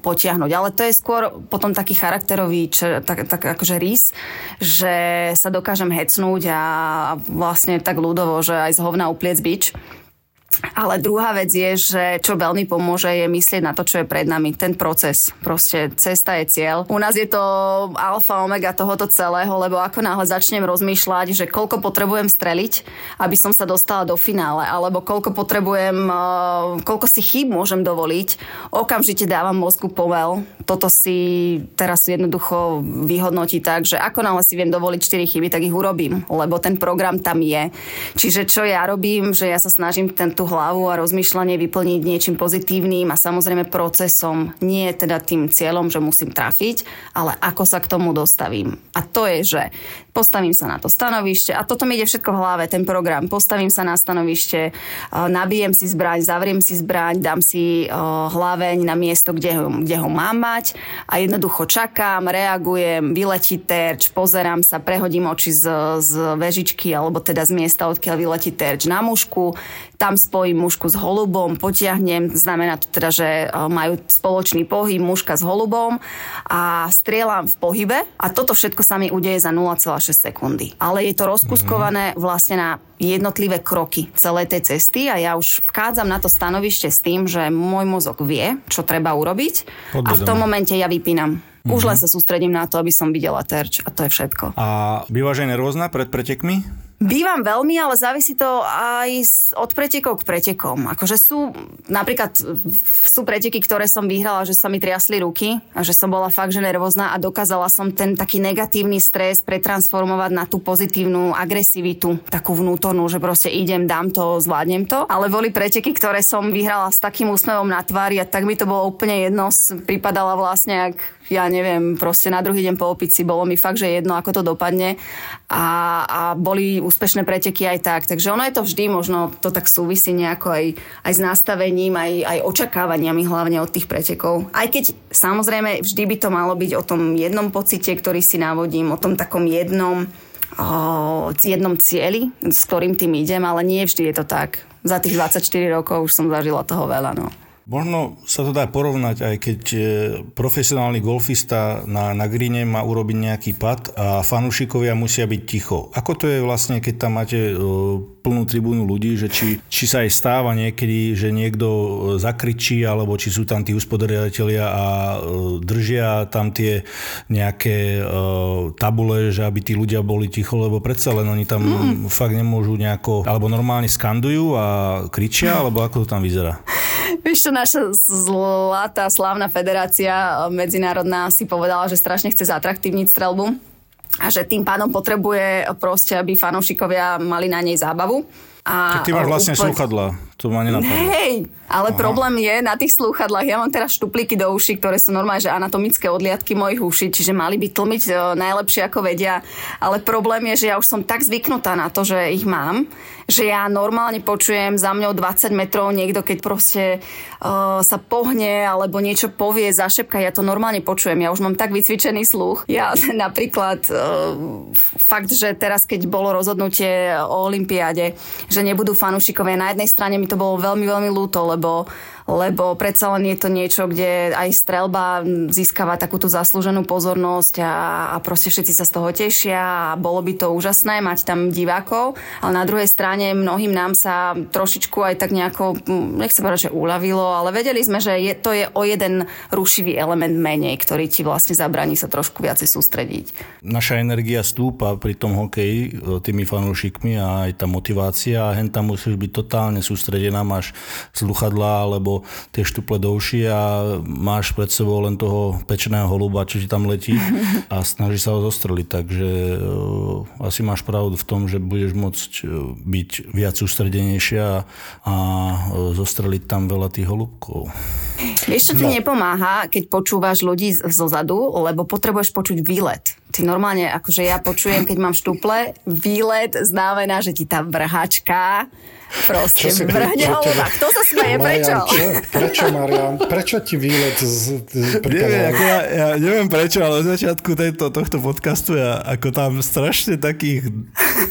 potiahnuť. Ale to je skôr potom taký charakterový, čo, tak, tak akože rys, že sa dokážem hecnúť a vlastne tak ľudovo, že aj z hovna upliec bič. Ale druhá vec je, že čo veľmi pomôže je myslieť na to, čo je pred nami. Ten proces. Proste cesta je cieľ. U nás je to alfa omega tohoto celého, lebo ako náhle začnem rozmýšľať, že koľko potrebujem streliť, aby som sa dostala do finále, alebo koľko potrebujem, eh, koľko si chýb môžem dovoliť, okamžite dávam mozgu povel. Toto si teraz jednoducho vyhodnotí tak, že ako náhle si viem dovoliť 4 chyby, tak ich urobím, lebo ten program tam je. Čiže čo ja robím, že ja sa snažím ten, tú hlavu a rozmýšľanie vyplniť niečím pozitívnym a samozrejme procesom, nie teda tým cieľom, že musím trafiť, ale ako sa k tomu dostavím. A to je, že postavím sa na to stanovište a toto mi ide všetko v hlave, ten program. Postavím sa na stanovište, nabijem si zbraň, zavriem si zbraň, dám si hlaveň na miesto, kde ho, kde ho mám mať a jednoducho čakám, reagujem, vyletí terč, pozerám sa, prehodím oči z, z vežičky alebo teda z miesta, odkiaľ vyletí terč na mušku, tam spojím mušku s holubom, potiahnem, znamená to teda, že majú spoločný pohyb muška s holubom a strieľam v pohybe a toto všetko sa mi udeje za 0,6 sekundy. Ale je to rozkuskované vlastne na jednotlivé kroky celej tej cesty a ja už vchádzam na to stanovište s tým, že môj mozog vie, čo treba urobiť a v tom momente ja vypínam. Už len sa sústredím na to, aby som videla terč a to je všetko. A bývaš aj nervózna pred pretekmi? Bývam veľmi, ale závisí to aj od pretekov k pretekom. Akože sú, napríklad sú preteky, ktoré som vyhrala, že sa mi triasli ruky a že som bola fakt, že nervózna a dokázala som ten taký negatívny stres pretransformovať na tú pozitívnu agresivitu, takú vnútornú, že proste idem, dám to, zvládnem to. Ale boli preteky, ktoré som vyhrala s takým úsmevom na tvári a tak mi to bolo úplne jedno. Pripadala vlastne, ak ja neviem, proste na druhý deň po opici bolo mi fakt, že jedno, ako to dopadne a, a boli úspešné preteky aj tak. Takže ono je to vždy, možno to tak súvisí nejako aj, aj s nastavením, aj, aj očakávaniami hlavne od tých pretekov. Aj keď samozrejme vždy by to malo byť o tom jednom pocite, ktorý si navodím, o tom takom jednom, o jednom cieli, s ktorým tým idem, ale nie vždy je to tak. Za tých 24 rokov už som zažila toho veľa. No. Možno sa to dá porovnať, aj keď e, profesionálny golfista na, na grine má urobiť nejaký pad a fanúšikovia musia byť ticho. Ako to je vlastne, keď tam máte e, plnú tribúnu ľudí, že či, či sa aj stáva niekedy, že niekto e, zakričí, alebo či sú tam tí uspodariatelia a držia tam tie nejaké tabule, že aby tí ľudia boli ticho, lebo predsa len oni tam mm. fakt nemôžu nejako, alebo normálne skandujú a kričia, alebo ako to tam vyzerá? Vieš čo, naša zlatá slávna federácia medzinárodná si povedala, že strašne chce zatraktívniť strelbu a že tým pádom potrebuje proste, aby fanúšikovia mali na nej zábavu. A tak ty máš vlastne úplne... slúchadla, to ma nenapadlo. Hej, ale Aha. problém je na tých slúchadlách, ja mám teraz štuplíky do uší, ktoré sú normálne, že anatomické odliadky mojich uší, čiže mali by tlmiť e, najlepšie ako vedia, ale problém je, že ja už som tak zvyknutá na to, že ich mám, že ja normálne počujem za mňou 20 metrov niekto, keď proste uh, sa pohne alebo niečo povie, zašepka, ja to normálne počujem. Ja už mám tak vycvičený sluch. Ja napríklad uh, fakt, že teraz, keď bolo rozhodnutie o Olympiáde, že nebudú fanúšikovia, na jednej strane mi to bolo veľmi, veľmi ľúto, lebo lebo predsa len je to niečo, kde aj strelba získava takú tú zaslúženú pozornosť a, a proste všetci sa z toho tešia a bolo by to úžasné mať tam divákov, ale na druhej strane mnohým nám sa trošičku aj tak nejako, nechcem povedať, že uľavilo, ale vedeli sme, že je, to je o jeden rušivý element menej, ktorý ti vlastne zabraní sa trošku viacej sústrediť. Naša energia stúpa pri tom hokeji e, tými fanúšikmi a aj tá motivácia a hen tam musíš byť totálne sústredená, máš sluchadla alebo tie štuple do uši a máš pred sebou len toho pečného holuba, čo ti tam letí a snaží sa ho zostreliť. Takže uh, asi máš pravdu v tom, že budeš môcť e, byť viac sústredenejšia a uh, zostreliť tam veľa tých holubkov. Vieš, čo ti no. nepomáha, keď počúvaš ľudí zo zadu, lebo potrebuješ počuť výlet Ty normálne, akože ja počujem, keď mám štuple, výlet znamená, že ti tá vrhačka proste vrhne hlava. Kto sa smeje? Prečo? Čo? Prečo, Marian? Prečo ti výlet z, z, Neviem, ako ja, ja neviem prečo, ale od začiatku tejto, tohto podcastu ja ako tam strašne takých,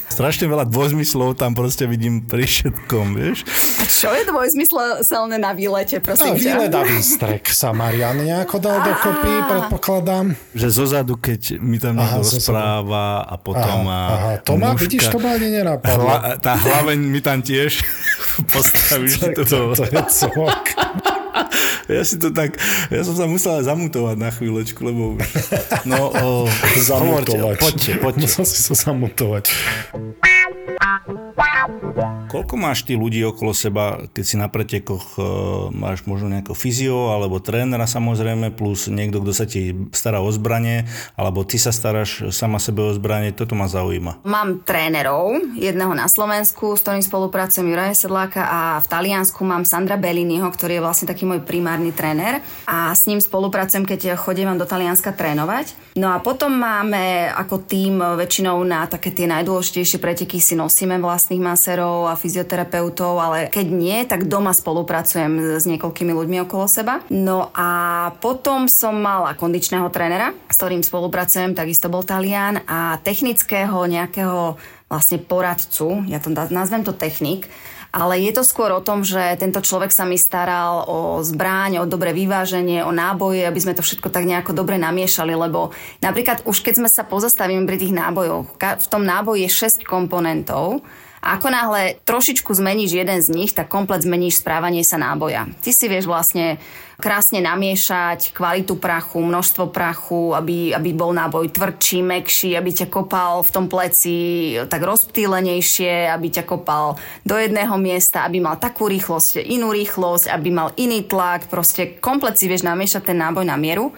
strašne veľa dvojzmyslov tam proste vidím pri všetkom, vieš. A čo je dvojzmyselné na výlete, A prosím ťa? výlet a výstrek sa Marian nejako dal dokopy, predpokladám. Že zozadu, keď mi tam niekto rozpráva a potom Aha, to ma, vidíš, to ma ani nenapadlo. Hla, tá hlaveň mi tam tiež postavíš to. to, to je cvok. Ja si to tak, ja som sa musel zamutovať na chvíľočku, lebo no, o, hovorte, Zamutovať. poďte, poďte. Musel si sa zamutovať. Koľko máš ty ľudí okolo seba, keď si na pretekoch e, máš možno nejakého fyzio alebo trénera samozrejme, plus niekto, kto sa ti stará o zbranie, alebo ty sa staráš sama sebe o zbranie, toto ma zaujíma. Mám trénerov, jedného na Slovensku, s ktorým spolupracujem Juraja Sedláka a v Taliansku mám Sandra Belliniho, ktorý je vlastne taký môj primárny tréner a s ním spolupracujem, keď chodím do Talianska trénovať. No a potom máme ako tým väčšinou na také tie najdôležitejšie preteky si nosíme vlastných maserov a fyzioterapeutov, ale keď nie, tak doma spolupracujem s niekoľkými ľuďmi okolo seba. No a potom som mala kondičného trénera, s ktorým spolupracujem, takisto bol Talian a technického nejakého vlastne poradcu, ja to nazvem to technik, ale je to skôr o tom, že tento človek sa mi staral o zbráň, o dobré vyváženie, o náboje, aby sme to všetko tak nejako dobre namiešali, lebo napríklad už keď sme sa pozastavíme pri tých nábojoch, v tom náboji je 6 komponentov ako náhle trošičku zmeníš jeden z nich, tak komplet zmeníš správanie sa náboja. Ty si vieš vlastne krásne namiešať kvalitu prachu, množstvo prachu, aby, aby bol náboj tvrdší, mekší, aby ťa kopal v tom pleci tak rozptýlenejšie, aby ťa kopal do jedného miesta, aby mal takú rýchlosť, inú rýchlosť, aby mal iný tlak, proste komplet si vieš namiešať ten náboj na mieru.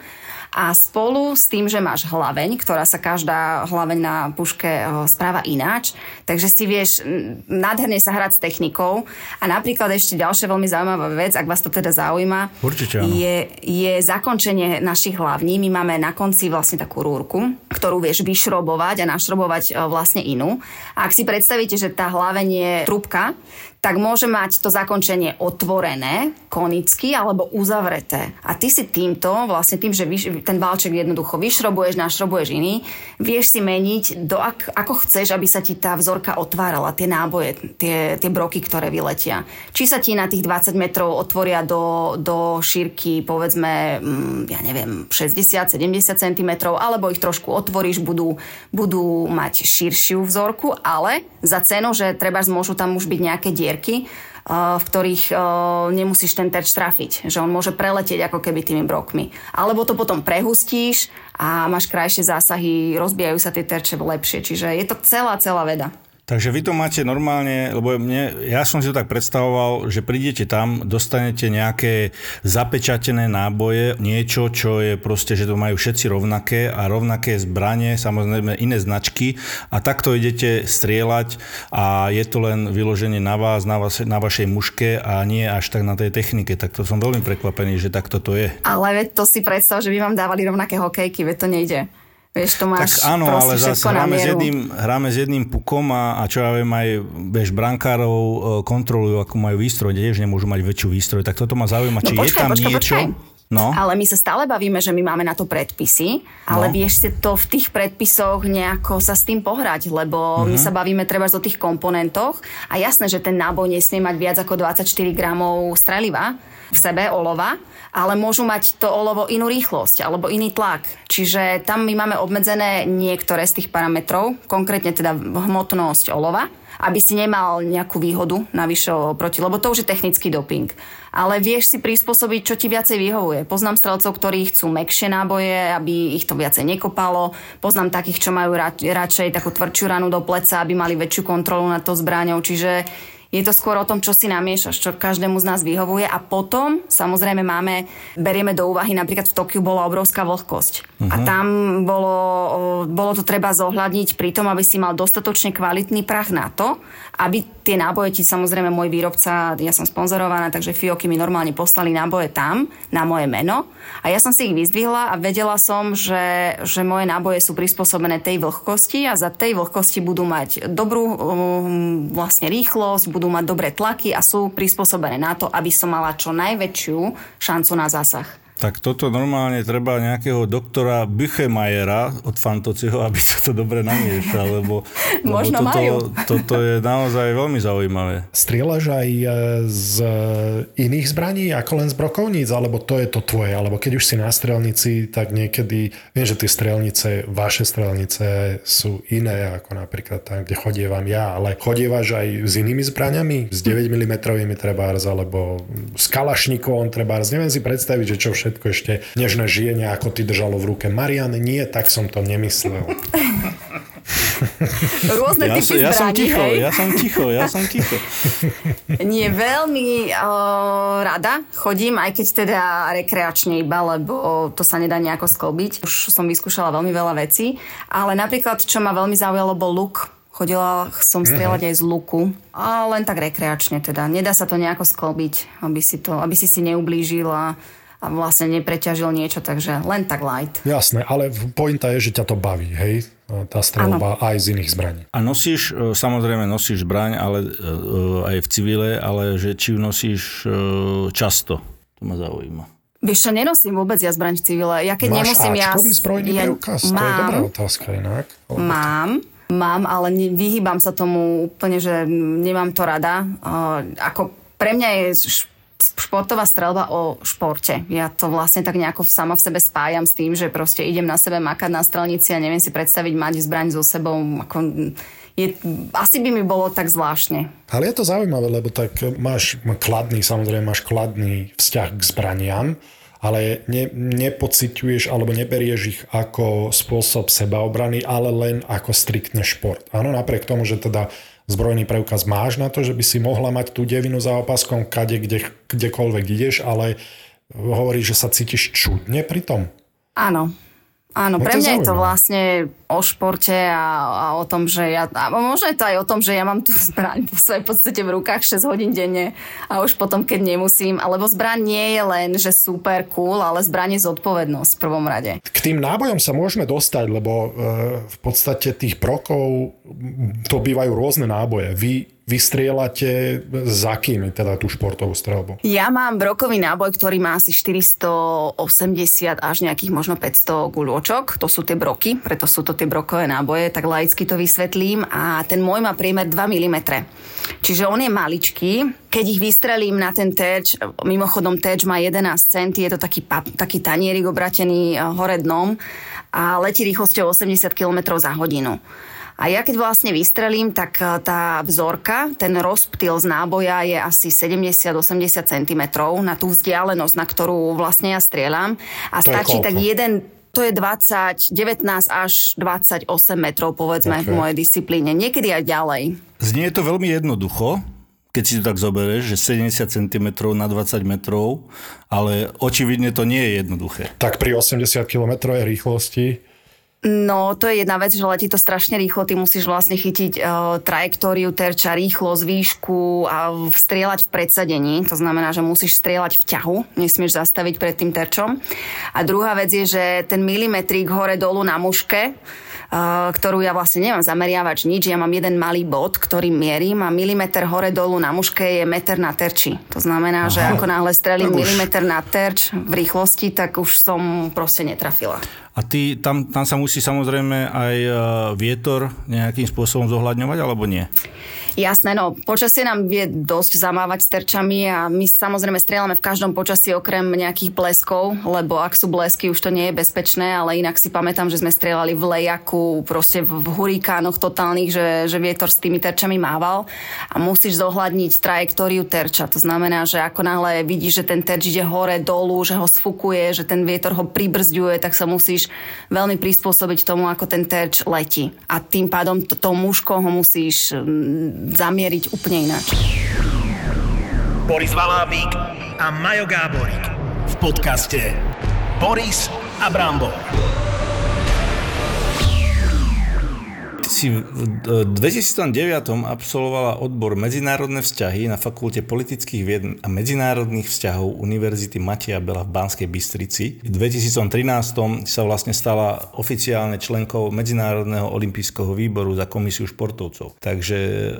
A spolu s tým, že máš hlaveň, ktorá sa každá hlaveň na puške eh, správa ináč, takže si vieš nádherne sa hrať s technikou. A napríklad ešte ďalšia veľmi zaujímavá vec, ak vás to teda zaujíma, Určite áno. je, je zakončenie našich hlavní. My máme na konci vlastne takú rúrku, ktorú vieš vyšrobovať a našrobovať eh, vlastne inú. A ak si predstavíte, že tá hlaveň je trubka, tak môže mať to zakončenie otvorené, konicky alebo uzavreté. A ty si týmto, vlastne tým, že vyš, ten valček jednoducho vyšrobuješ, našrobuješ iný, vieš si meniť, do ak, ako chceš, aby sa ti tá vzorka otvárala, tie náboje, tie, tie broky, ktoré vyletia. Či sa ti na tých 20 metrov otvoria do, do šírky, povedzme, mm, ja neviem, 60-70 cm, alebo ich trošku otvoríš, budú, budú mať širšiu vzorku, ale za cenu, že treba môžu tam už byť nejaké dierky, uh, v ktorých uh, nemusíš ten terč trafiť. Že on môže preletieť ako keby tými brokmi. Alebo to potom prehustíš a máš krajšie zásahy, rozbijajú sa tie terče lepšie. Čiže je to celá, celá veda. Takže vy to máte normálne, lebo mne, ja som si to tak predstavoval, že prídete tam, dostanete nejaké zapečatené náboje, niečo, čo je proste, že to majú všetci rovnaké a rovnaké zbranie, samozrejme iné značky a takto idete strieľať a je to len vyloženie na vás, na, vás, na vašej muške a nie až tak na tej technike. Tak to som veľmi prekvapený, že takto to je. Ale to si predstav, že by vám dávali rovnaké hokejky, veď to nejde. Vieš, to máš Tak áno, ale zase hráme s, jedným, hráme s jedným pukom a, a čo ja viem, aj bež brankárov e, kontrolujú, akú majú výstroj, tiež nemôžu mať väčšiu výstroj. Tak toto ma zaujíma, či je tam niečo... No, Ale my sa stále bavíme, že my máme na to predpisy, ale No. vieš si to v tých predpisoch nejako sa s tým pohrať, lebo Mhm. my sa bavíme treba o tých komponentoch a jasné, že ten náboj nesmie mať viac ako 24 gramov streliva v sebe, olova, ale môžu mať to olovo inú rýchlosť alebo iný tlak. Čiže tam my máme obmedzené niektoré z tých parametrov, konkrétne teda hmotnosť olova, aby si nemal nejakú výhodu navyše oproti, lebo to už je technický doping. Ale vieš si prispôsobiť, čo ti viacej vyhovuje. Poznám strelcov, ktorí chcú mekšie náboje, aby ich to viacej nekopalo. Poznám takých, čo majú rad, radšej takú tvrdšiu ranu do pleca, aby mali väčšiu kontrolu nad to zbraňou. Čiže Je to skôr o tom, čo si namiešaš, čo každému z nás vyhovuje a potom samozrejme máme, berieme do úvahy, napríklad v Tokiu bola obrovská vlhkosť. Uh-huh. A tam bolo, bolo to treba zohľadniť pri tom, aby si mal dostatočne kvalitný prach na to, aby tie náboje ti samozrejme môj výrobca, ja som sponzorovaná, takže Fioky mi normálne poslali náboje tam, na moje meno a ja som si ich vyzdvihla a vedela som, že, že moje náboje sú prispôsobené tej vlhkosti a za tej vlhkosti budú mať dobrú um, vlastne rýchlosť, budú mať dobré tlaky a sú prispôsobené na to, aby som mala čo najväčšiu šancu na zásah. Tak toto normálne treba nejakého doktora Büchemajera od Fantociho, aby to dobre namiešal, lebo, lebo Možno toto, majú. toto je naozaj veľmi zaujímavé. Strieľaš aj e, z iných zbraní ako len z brokovníc, alebo to je to tvoje? Alebo keď už si na strelnici, tak niekedy, viem, že tie strelnice, vaše strelnice sú iné, ako napríklad tam, kde chodievam ja, ale chodievaš aj s inými zbraniami, s 9 mm trebárs, alebo s kalašníkom trebárs, neviem si predstaviť, že čo všetko ešte nežné žijenie, ako ty držalo v ruke. Marian, nie, tak som to nemyslel. Rôzne Ja, typy ja som ticho, hej. ja som ticho, ja som ticho. Nie, veľmi uh, rada chodím, aj keď teda rekreačne iba, lebo to sa nedá nejako sklbiť. Už som vyskúšala veľmi veľa vecí, ale napríklad, čo ma veľmi zaujalo, bol luk. Chodila som strieľať aj z luku, a len tak rekreačne teda. Nedá sa to nejako sklbiť, aby si, to, aby si si neublížil a, vlastne nepreťažil niečo, takže len tak light. Jasné, ale pointa je, že ťa to baví, hej? Tá strelba aj z iných zbraní. A nosíš, e, samozrejme nosíš zbraň, ale e, aj v civile, ale že či ju nosíš e, často, to ma zaujíma. Vieš čo, nenosím vôbec ja zbraň v civile. Ja keď Máš nemusím, ja... Zbrojný ja, preukaz? To je dobrá otázka inak. Mám, mám, ale ne, vyhýbam sa tomu úplne, že nemám to rada. Uh, ako pre mňa je š- športová strelba o športe. Ja to vlastne tak nejako sama v sebe spájam s tým, že proste idem na sebe makať na strelnici a neviem si predstaviť mať zbraň so sebou. Ako, je, asi by mi bolo tak zvláštne. Ale je to zaujímavé, lebo tak máš kladný, samozrejme máš kladný vzťah k zbraniam, ale ne, nepociťuješ alebo neberieš ich ako spôsob sebaobrany, ale len ako striktne šport. Áno, napriek tomu, že teda zbrojný preukaz máš na to, že by si mohla mať tú devinu za opaskom kade, kde, kdekoľvek ideš, ale hovoríš, že sa cítiš čudne pri tom. Áno. Áno, No pre mňa je to vlastne o športe a, a o tom, že ja... A možno je to aj o tom, že ja mám tú zbraň po svojej podstate v rukách 6 hodín denne a už potom, keď nemusím. Alebo zbraň nie je len, že super cool, ale zbraň je zodpovednosť v prvom rade. K tým nábojom sa môžeme dostať, lebo e, v podstate tých brokov m, to bývajú rôzne náboje. Vy, vy strieľate za kým, teda tú športovú strelbu? Ja mám brokový náboj, ktorý má asi 480 až nejakých možno 500 guľôčok. To sú tie broky, preto sú to tie brokové náboje, tak laicky to vysvetlím. A ten môj má priemer 2 mm. Čiže on je maličký. Keď ich vystrelím na ten terč, mimochodom terč má 11 cm, je to taký, pap, taký tanierik obratený eh, hore dnom a letí rýchlosťou 80 km za hodinu. A ja keď vlastne vystrelím, tak eh, tá vzorka, ten rozptyl z náboja je asi 70-80 cm na tú vzdialenosť, na ktorú vlastne ja strieľam. A To stačí tak jeden to je 20, 19 až 28 metrov, povedzme, Ok. v mojej disciplíne. Niekedy aj ďalej. Znie to veľmi jednoducho, keď si to tak zoberieš, že 70 cm na 20 metrov, ale očividne to nie je jednoduché. Tak pri 80 km rýchlosti No, to je jedna vec, že letí to strašne rýchlo. Ty musíš vlastne chytiť uh, trajektóriu terča, rýchlosť, výšku a strieľať v predsadení. To znamená, že musíš strieľať v ťahu, nesmieš zastaviť pred tým terčom. A druhá vec je, že ten milimetrík hore-dolu na muške, uh, ktorú ja vlastne nemám zameriavač nič, ja mám jeden malý bod, ktorý mierím a milimeter hore-dolu na muške je meter na terči. To znamená, Aha. že ako náhle strelím milimeter na terč v rýchlosti, tak už som proste netrafila. A ty, tam, tam sa musí samozrejme aj e, vietor nejakým spôsobom zohľadňovať, alebo nie? Jasné, no počasie nám vie dosť zamávať s terčami a my samozrejme strieľame v každom počasí okrem nejakých bleskov, lebo ak sú blesky, už to nie je bezpečné, ale inak si pamätám, že sme strieľali v lejaku, proste v hurikánoch totálnych, že, že vietor s tými terčami mával a musíš zohľadniť trajektóriu terča. To znamená, že ako náhle vidíš, že ten terč ide hore, dolu, že ho sfukuje, že ten vietor ho pribrzďuje, tak sa musíš veľmi prispôsobiť tomu, ako ten terč letí. A tým pádom t- tou muškou ho musíš zamieriť úplne ináč. Boris Valábík a Majo Gáborík v podcaste Boris a Brambor. Si v 2009 absolvovala odbor medzinárodné vzťahy na Fakulte politických vied a medzinárodných vzťahov Univerzity Mateja Bela v Banskej Bystrici. V 2013 sa vlastne stala oficiálne členkou Medzinárodného olympijského výboru za komisiu športovcov. Takže e,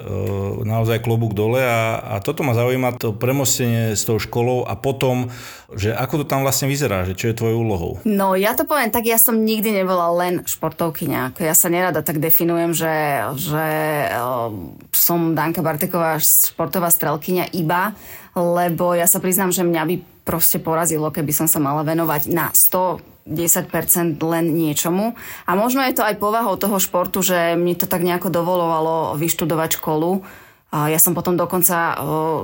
naozaj klobúk dole a, a toto ma zaujíma, to premostenie s tou školou a potom, že ako to tam vlastne vyzerá, že čo je tvojou úlohou? No ja to poviem tak, ja som nikdy nebola len športovkyňa. Ja sa nerada tak definujem, že, že uh, som Danka Barteková športová strelkyňa iba, lebo ja sa priznám, že mňa by proste porazilo, keby som sa mala venovať na 100 10% len niečomu. A možno je to aj povahou toho športu, že mi to tak nejako dovolovalo vyštudovať školu. Ja som potom dokonca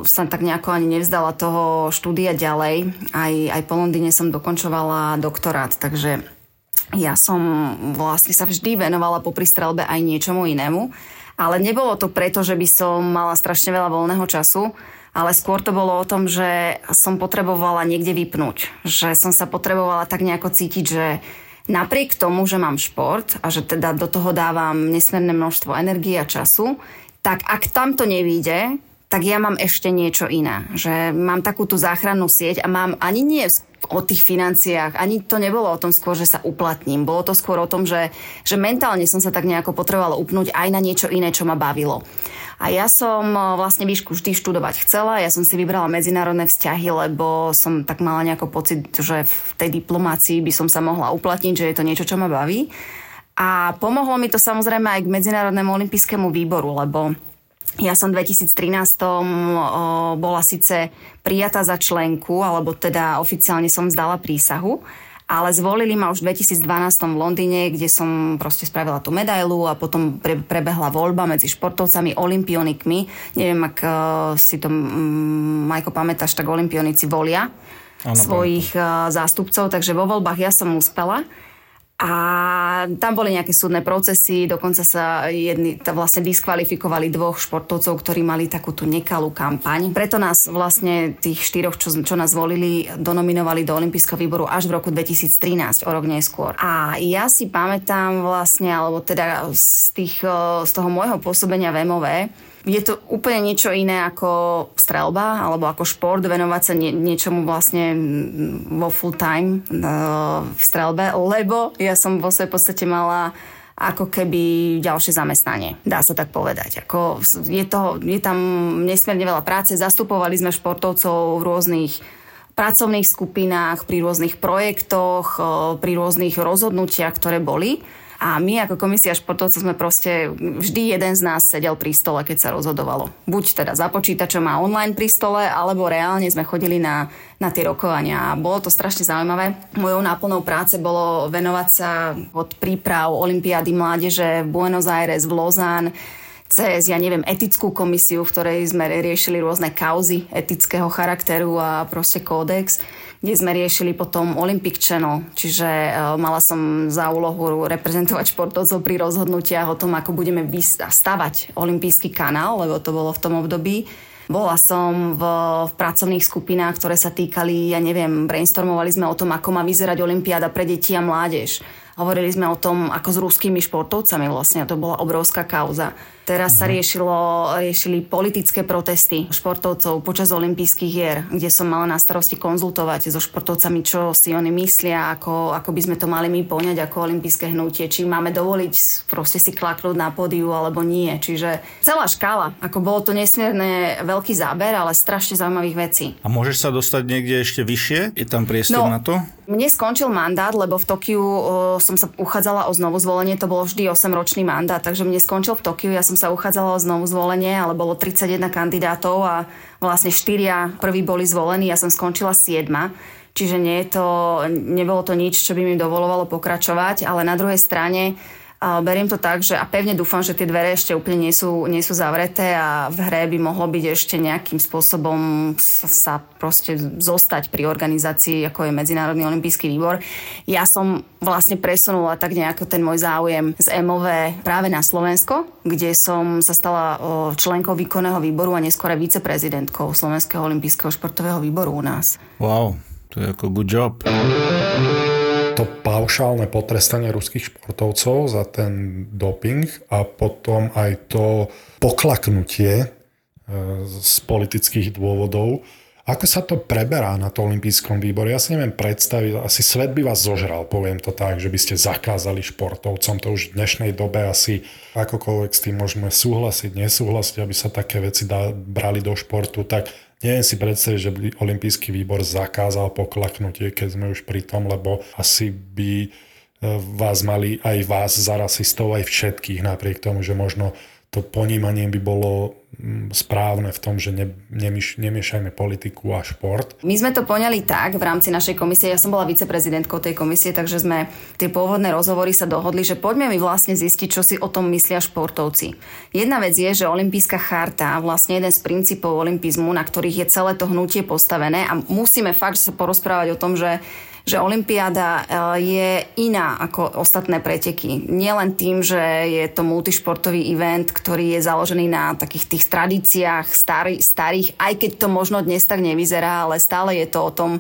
sa tak nejako ani nevzdala toho štúdia ďalej. Aj, aj po Londýne som dokončovala doktorát, takže ja som vlastne sa vždy venovala popri strelbe aj niečomu inému. Ale nebolo to preto, že by som mala strašne veľa voľného času, ale skôr to bolo o tom, že som potrebovala niekde vypnúť. Že som sa potrebovala tak nejako cítiť, že napriek tomu, že mám šport a že teda do toho dávam nesmierne množstvo energie a času, tak ak tam to nevíde, tak ja mám ešte niečo iné. Že mám takú tú záchrannú sieť a mám ani nie o tých financiách, ani to nebolo o tom skôr, že sa uplatním. Bolo to skôr o tom, že, že mentálne som sa tak nejako potrebovala upnúť aj na niečo iné, čo ma bavilo. A ja som e, vlastne výšku vždy študovať chcela. Ja som si vybrala medzinárodné vzťahy, lebo som tak mala nejako pocit, že v tej diplomácii by som sa mohla uplatniť, že je to niečo, čo ma baví. A pomohlo mi to samozrejme aj k Medzinárodnému olympijskému výboru, lebo ja som v 2013 bola síce prijatá za členku, alebo teda oficiálne som zdala prísahu, ale zvolili ma už v 2012 v Londýne, kde som proste spravila tú medailu a potom pre, prebehla voľba medzi športovcami, olimpionikmi. Neviem, ak uh, si to, um, Majko, pamätáš, tak olimpionici volia ano, svojich uh, zástupcov, takže vo voľbách ja som uspela. A tam boli nejaké súdne procesy, dokonca sa jedni vlastne diskvalifikovali dvoch športovcov, ktorí mali takúto nekalú kampaň. Preto nás vlastne tých štyroch, čo, čo nás volili, donominovali do Olympijského výboru až v roku 2013, o rok neskôr. A ja si pamätám vlastne, alebo teda z, tých, z toho môjho pôsobenia v MOV, je to úplne niečo iné ako strelba alebo ako šport, venovať sa nie, niečomu vlastne vo full time uh, v strelbe, lebo ja som vo svojej podstate mala ako keby ďalšie zamestnanie. Dá sa tak povedať. Ako je, to, je tam nesmierne veľa práce. Zastupovali sme športovcov v rôznych pracovných skupinách, pri rôznych projektoch, pri rôznych rozhodnutiach, ktoré boli. A my ako komisia športovcov sme proste, vždy jeden z nás sedel pri stole, keď sa rozhodovalo. Buď teda za počítačom a online pri stole, alebo reálne sme chodili na, na tie rokovania. A bolo to strašne zaujímavé. Mojou náplnou práce bolo venovať sa od príprav Olympiády mládeže v Buenos Aires, v Lozán, cez, ja neviem, etickú komisiu, v ktorej sme riešili rôzne kauzy etického charakteru a proste kódex kde sme riešili potom Olympic Channel, čiže uh, mala som za úlohu reprezentovať športovcov pri rozhodnutiach o tom, ako budeme stavať olimpijský kanál, lebo to bolo v tom období. Bola som v, v pracovných skupinách, ktoré sa týkali, ja neviem, brainstormovali sme o tom, ako má vyzerať Olympiáda pre deti a mládež Hovorili sme o tom, ako s ruskými športovcami vlastne, to bola obrovská kauza. Teraz sa mhm. riešilo, riešili politické protesty športovcov počas olympijských hier, kde som mala na starosti konzultovať so športovcami, čo si oni myslia, ako, ako by sme to mali my poňať ako olympijské hnutie, či máme dovoliť proste si klaknúť na pódiu alebo nie. Čiže celá škála, ako bolo to nesmierne veľký záber, ale strašne zaujímavých vecí. A môžeš sa dostať niekde ešte vyššie? Je tam priestor no, na to? Mne skončil mandát, lebo v Tokiu som sa uchádzala o znovu zvolenie, to bolo vždy 8-ročný mandát, takže mne skončil v Tokiu, ja som sa uchádzala o znovu zvolenie, ale bolo 31 kandidátov a vlastne štyria prví boli zvolení, ja som skončila 7. Čiže nie je to, nebolo to nič, čo by mi dovolovalo pokračovať, ale na druhej strane beriem to tak, že a pevne dúfam, že tie dvere ešte úplne nie sú, nie sú zavreté a v hre by mohlo byť ešte nejakým spôsobom sa, sa proste zostať pri organizácii, ako je Medzinárodný olimpijský výbor. Ja som vlastne presunula tak nejako ten môj záujem z MOV práve na Slovensko, kde som sa stala členkou výkonného výboru a neskôr viceprezidentkou Slovenského olimpijského športového výboru u nás. Wow, to je ako good job to paušálne potrestanie ruských športovcov za ten doping a potom aj to poklaknutie e, z politických dôvodov. Ako sa to preberá na to olympijskom výbore? Ja si neviem predstaviť, asi svet by vás zožral, poviem to tak, že by ste zakázali športovcom, to už v dnešnej dobe asi akokoľvek s tým môžeme súhlasiť, nesúhlasiť, aby sa také veci dá, brali do športu, tak Neviem si predstaviť, že by olimpijský výbor zakázal poklaknutie, keď sme už pri tom, lebo asi by e, vás mali aj vás za rasistov, aj všetkých, napriek tomu, že možno to ponímanie by bolo mm, správne v tom, že ne, nemiš, nemiešajme politiku a šport. My sme to poňali tak v rámci našej komisie, ja som bola viceprezidentkou tej komisie, takže sme tie pôvodné rozhovory sa dohodli, že poďme mi vlastne zistiť, čo si o tom myslia športovci. Jedna vec je, že olimpijská charta, vlastne jeden z princípov olimpizmu, na ktorých je celé to hnutie postavené a musíme fakt sa porozprávať o tom, že že Olympiáda eh, je iná ako ostatné preteky. Nielen tým, že je to multišportový event, ktorý je založený na takých tých tradíciách starý, starých, aj keď to možno dnes tak nevyzerá, ale stále je to o tom,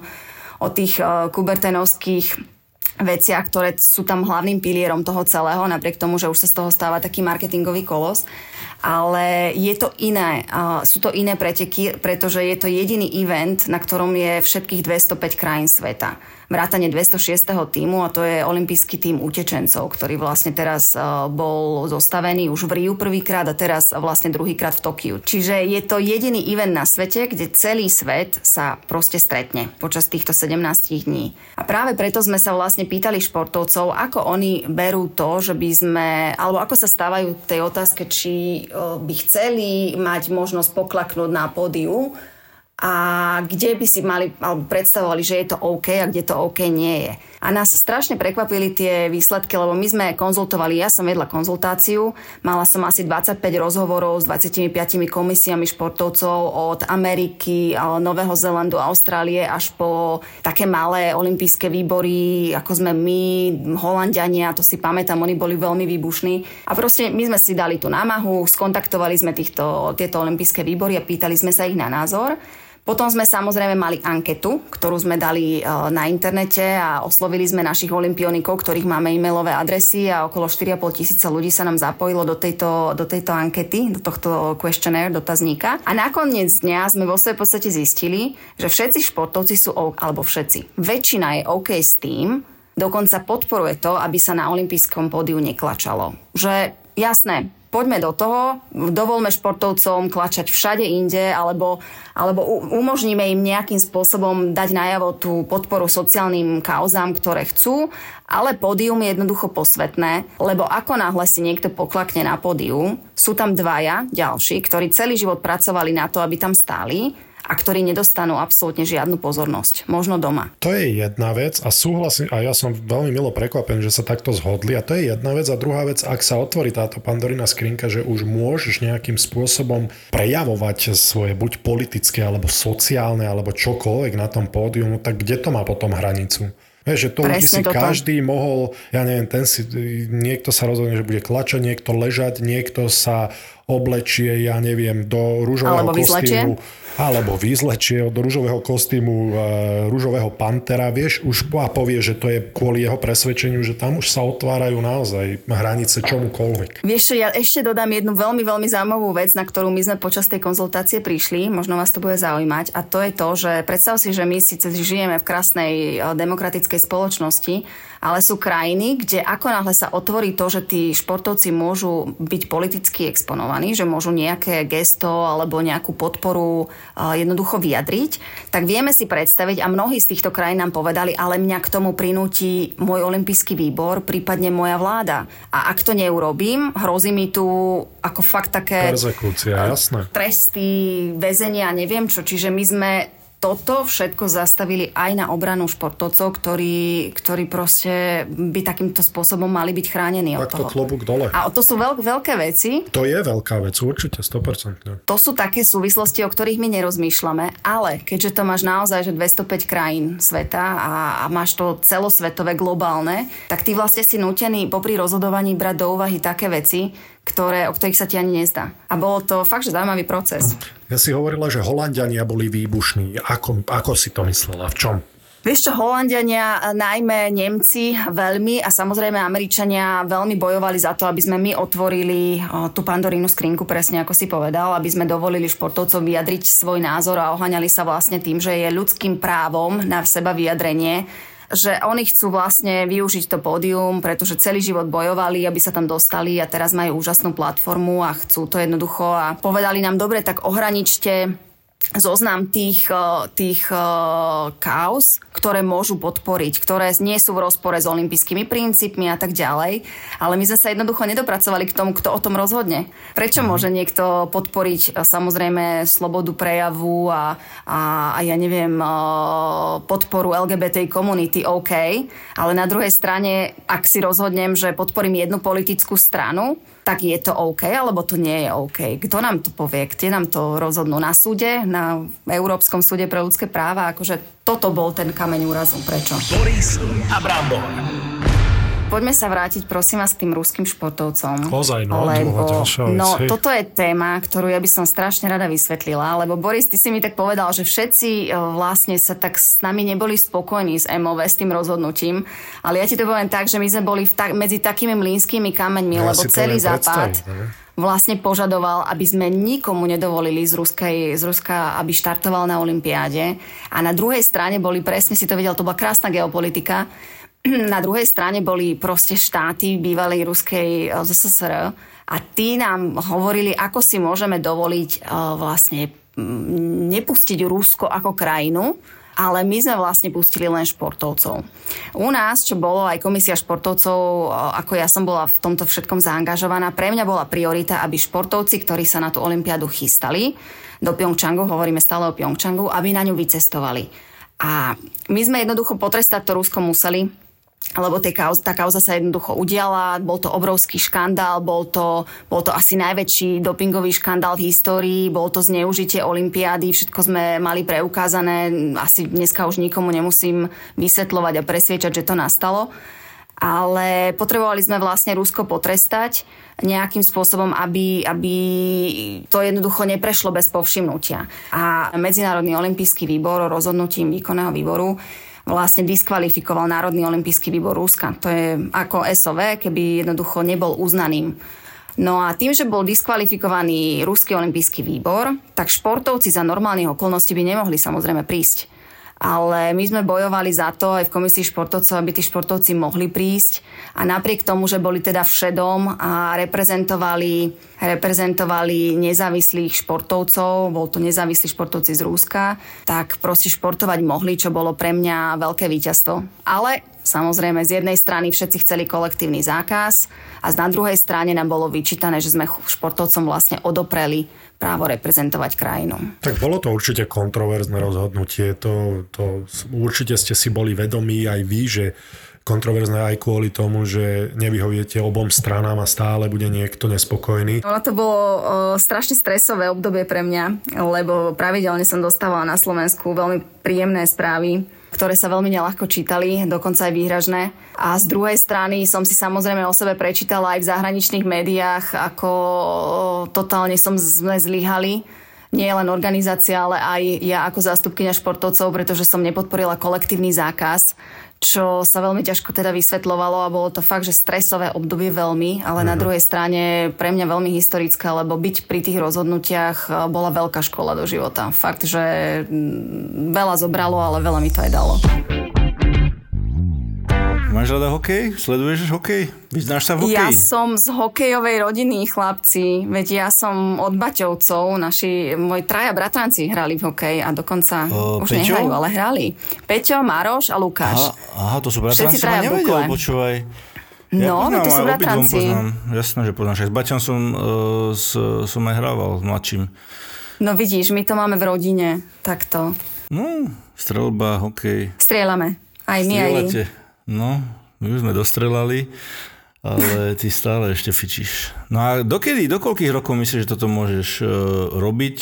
o tých eh, kubertenovských veciach, ktoré sú tam hlavným pilierom toho celého, napriek tomu, že už sa z toho stáva taký marketingový kolos. Ale je to iné, sú to iné preteky, pretože je to jediný event, na ktorom je všetkých 205 krajín sveta vrátane 206. týmu a to je olimpijský tým utečencov, ktorý vlastne teraz e, bol zostavený už v Riu prvýkrát a teraz vlastne druhýkrát v Tokiu. Čiže je to jediný event na svete, kde celý svet sa proste stretne počas týchto 17 dní. A práve preto sme sa vlastne pýtali športovcov, ako oni berú to, že by sme, alebo ako sa stávajú tej otázke, či e, by chceli mať možnosť poklaknúť na pódiu a kde by si mali, alebo predstavovali, že je to OK a kde to OK nie je. A nás strašne prekvapili tie výsledky, lebo my sme konzultovali, ja som vedla konzultáciu, mala som asi 25 rozhovorov s 25 komisiami športovcov od Ameriky, Nového Zelandu, Austrálie až po také malé olympijské výbory, ako sme my, Holandiania, to si pamätám, oni boli veľmi výbušní. A proste my sme si dali tú námahu, skontaktovali sme týchto, tieto olympijské výbory a pýtali sme sa ich na názor. Potom sme samozrejme mali anketu, ktorú sme dali e, na internete a oslovili sme našich olimpionikov, ktorých máme e-mailové adresy a okolo 4,5 tisíca ľudí sa nám zapojilo do tejto, do tejto ankety, do tohto questionnaire, dotazníka. A nakoniec dňa sme vo svojej podstate zistili, že všetci športovci sú, alebo všetci, väčšina je OK s tým, dokonca podporuje to, aby sa na olympijskom pódiu neklačalo. Že jasné, poďme do toho, dovolme športovcom klačať všade inde, alebo, alebo umožníme im nejakým spôsobom dať najavo tú podporu sociálnym kauzám, ktoré chcú, ale pódium je jednoducho posvetné, lebo ako náhle si niekto poklakne na pódiu, sú tam dvaja ďalší, ktorí celý život pracovali na to, aby tam stáli a ktorí nedostanú absolútne žiadnu pozornosť. Možno doma. To je jedna vec a súhlasím, a ja som veľmi milo prekvapený, že sa takto zhodli a to je jedna vec a druhá vec, ak sa otvorí táto pandorina skrinka, že už môžeš nejakým spôsobom prejavovať svoje buď politické alebo sociálne alebo čokoľvek na tom pódiumu, tak kde to má potom hranicu? Vieš, že to by si toto. každý mohol, ja neviem, ten si, niekto sa rozhodne, že bude klačať, niekto ležať, niekto sa oblečie, ja neviem, do rúžového kostýmu. Vyzlečie alebo vyzlečie od rúžového kostýmu e, rúžového pantera, vieš, už a povie, že to je kvôli jeho presvedčeniu, že tam už sa otvárajú naozaj hranice čomukoľvek. Vieš, ja ešte dodám jednu veľmi, veľmi zaujímavú vec, na ktorú my sme počas tej konzultácie prišli, možno vás to bude zaujímať, a to je to, že predstav si, že my síce žijeme v krásnej e, demokratickej spoločnosti, ale sú krajiny, kde ako náhle sa otvorí to, že tí športovci môžu byť politicky exponovaní, že môžu nejaké gesto alebo nejakú podporu jednoducho vyjadriť, tak vieme si predstaviť, a mnohí z týchto krajín nám povedali, ale mňa k tomu prinúti môj olimpijský výbor, prípadne moja vláda. A ak to neurobím, hrozí mi tu ako fakt také... Perzekúcia, jasné. Tresty, väzenia, neviem čo. Čiže my sme toto všetko zastavili aj na obranu športovcov, ktorí, ktorí proste by takýmto spôsobom mali byť chránení od Tak to toho. klobúk dole. A to sú veľk, veľké veci. To je veľká vec, určite, 100%. To sú také súvislosti, o ktorých my nerozmýšľame, ale keďže to máš naozaj že 205 krajín sveta a, a máš to celosvetové, globálne, tak ty vlastne si nutený popri rozhodovaní brať do úvahy také veci, ktoré, o ktorých sa ti ani nezdá. A bolo to fakt, že zaujímavý proces. Ja si hovorila, že Holandiania boli výbušní. Ako, ako si to myslela? V čom? Vieš čo, Holandiania, najmä Nemci veľmi a samozrejme Američania veľmi bojovali za to, aby sme my otvorili o, tú pandorínu skrinku, presne ako si povedal, aby sme dovolili športovcom vyjadriť svoj názor a oháňali sa vlastne tým, že je ľudským právom na seba vyjadrenie že oni chcú vlastne využiť to pódium, pretože celý život bojovali, aby sa tam dostali a teraz majú úžasnú platformu a chcú to jednoducho a povedali nám, dobre, tak ohraničte zoznam tých, tých kaos, ktoré môžu podporiť, ktoré nie sú v rozpore s olympijskými princípmi a tak ďalej. Ale my sme sa jednoducho nedopracovali k tomu, kto o tom rozhodne. Prečo môže niekto podporiť eh, samozrejme slobodu prejavu a, a, a ja neviem, podporu LGBT komunity, OK, ale na druhej strane, ak si rozhodnem, že podporím jednu politickú stranu, tak je to OK, alebo to nie je OK. Kto nám to povie? Kde nám to rozhodnú? Na súde? Na Európskom súde pre ľudské práva? Akože toto bol ten kameň úrazu. Prečo? Boris a Brambor. Poďme sa vrátiť prosím vás k tým ruským športovcom. Ozaj, no, lebo, ďalšia vec, no hej. toto je téma, ktorú ja by som strašne rada vysvetlila, lebo Boris, ty si mi tak povedal, že všetci e, vlastne sa tak s nami neboli spokojní s MOV, s tým rozhodnutím, ale ja ti to poviem tak, že my sme boli v ta- medzi takými mlínskymi kameňmi, Ja lebo celý západ ne? vlastne požadoval, aby sme nikomu nedovolili z, Ruskej, z Ruska, aby štartoval na Olympiáde. A na druhej strane boli, presne si to vedel, to bola krásna geopolitika, na druhej strane boli proste štáty bývalej ruskej eh, ZSSR a tí nám hovorili, ako si môžeme dovoliť eh, vlastne mm, nepustiť Rusko ako krajinu, ale my sme vlastne pustili len športovcov. U nás, čo bolo aj komisia športovcov, eh, ako ja som bola v tomto všetkom zaangažovaná, pre mňa bola priorita, aby športovci, ktorí sa na tú olympiádu chystali, do Pyeongchangu, hovoríme stále o Pyeongchangu, aby na ňu vycestovali. A my sme jednoducho potrestať to Rusko museli, lebo tie kauz, tá kauza sa jednoducho udiala, bol to obrovský škandál, bol to, bol to asi najväčší dopingový škandál v histórii, bol to zneužitie olympiády, všetko sme mali preukázané, asi dneska už nikomu nemusím vysvetľovať a presviečať, že to nastalo. Ale potrebovali sme vlastne Rusko potrestať nejakým spôsobom, aby, aby to jednoducho neprešlo bez povšimnutia. A Medzinárodný olimpijský výbor rozhodnutím výkonného výboru vlastne diskvalifikoval Národný olimpijský výbor Ruska. To je ako SOV, keby jednoducho nebol uznaným. No a tým, že bol diskvalifikovaný Ruský olimpijský výbor, tak športovci za normálnych okolností by nemohli samozrejme prísť. Ale my sme bojovali za to aj v komisii športovcov, aby tí športovci mohli prísť. A napriek tomu, že boli teda všedom a reprezentovali, reprezentovali nezávislých športovcov, bol to nezávislí športovci z Rúska, tak proste športovať mohli, čo bolo pre mňa veľké víťazstvo. Ale Samozrejme, z jednej strany všetci chceli kolektívny zákaz a na druhej strane nám bolo vyčítané, že sme športovcom vlastne odopreli právo reprezentovať krajinu. Tak bolo to určite kontroverzné rozhodnutie. To, to určite ste si boli vedomí aj vy, že kontroverzné aj kvôli tomu, že nevyhoviete obom stranám a stále bude niekto nespokojný. Ono to bolo o, strašne stresové obdobie pre mňa, lebo pravidelne som dostávala na Slovensku veľmi príjemné správy ktoré sa veľmi nelahko čítali, dokonca aj výhražné. A z druhej strany som si samozrejme o sebe prečítala aj v zahraničných médiách, ako totálne som sme zlyhali nie len organizácia, ale aj ja ako zástupkynia športovcov, pretože som nepodporila kolektívny zákaz, čo sa veľmi ťažko teda vysvetľovalo a bolo to fakt, že stresové obdobie veľmi, ale na druhej strane pre mňa veľmi historické, lebo byť pri tých rozhodnutiach bola veľká škola do života. Fakt, že veľa zobralo, ale veľa mi to aj dalo. Máš rada hokej? Sleduješ hokej? Vyznáš sa v hokeji? Ja som z hokejovej rodiny, chlapci. Veď ja som od Baťovcov. Naši, moji traja bratranci hrali v hokeji a dokonca O, už Peťo? nehrajú, ale hrali. Peťo, Maroš a Lukáš. Aha, aha, to sú Všetci bratranci, som traja v nevedel, počúvaj. No, poznám, to sú aj bratranci. Poznám. Jasné, že poznáš. Aj S Baťom som, uh, s, som aj hrával s mladším. No vidíš, my to máme v rodine. Takto. No, strelba, hokej. Strieľame. Aj my, aj. Strieľate. No, my už sme dostrelali, ale ty stále ešte fičíš. No a dokedy, do koľkých rokov myslíš, že toto môžeš uh, robiť,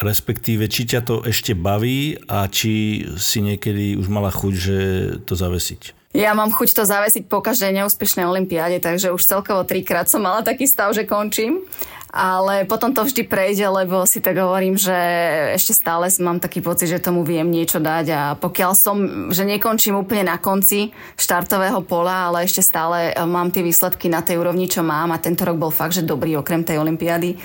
respektíve či ťa to ešte baví a či si niekedy už mala chuť, že to zavesiť? Ja mám chuť to zavesiť po každej neúspešnej olympiáde, takže už celkovo trikrát som mala taký stav, že končím. Ale potom to vždy prejde, lebo si tak hovorím, že ešte stále mám taký pocit, že tomu viem niečo dať. A pokiaľ som, že nekončím úplne na konci štartového pola, ale ešte stále mám tie výsledky na tej úrovni, čo mám. A tento rok bol fakt, že dobrý okrem tej olympiády,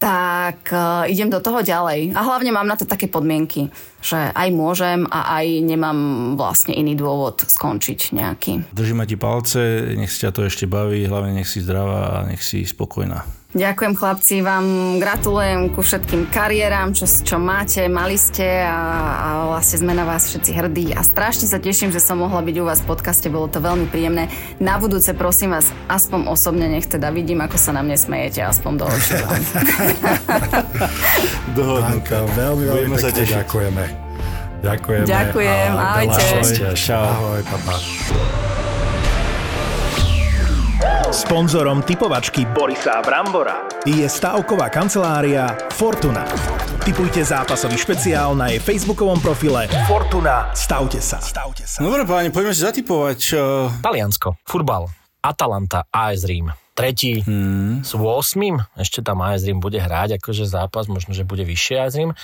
tak uh, idem do toho ďalej. A hlavne mám na to také podmienky, že aj môžem a aj nemám vlastne iný dôvod skončiť nejaký. Držíme ti palce, nech si ťa to ešte baví, hlavne nech si zdravá a nech si spokojná. Ďakujem chlapci, vám gratulujem ku všetkým kariéram, čo, čo máte, mali ste a, a vlastne sme na vás všetci hrdí a strašne sa teším, že som mohla byť u vás v podcaste, bolo to veľmi príjemné. Na budúce prosím vás, aspoň osobne nech teda vidím, ako sa na mne smejete, aspoň do očí. Dohodnuté. Danka, veľmi, sa pekne tešiť. ďakujeme. Ďakujeme. Ďakujem, a ahojte. šťastia. Čau. Ahoj, papa. Sponzorom typovačky Borisa Brambora je stavková kancelária Fortuna. Typujte zápasový špeciál na jej facebookovom profile Fortuna. Stavte sa. Stavte sa. Dobre páni, poďme si zatipovať. uh, Taliansko, futbal, Atalanta, AS Rím. Tretí hmm. s 8. Ešte tam AS Rím bude hrať, akože zápas, možno, že bude vyššie AS Rím,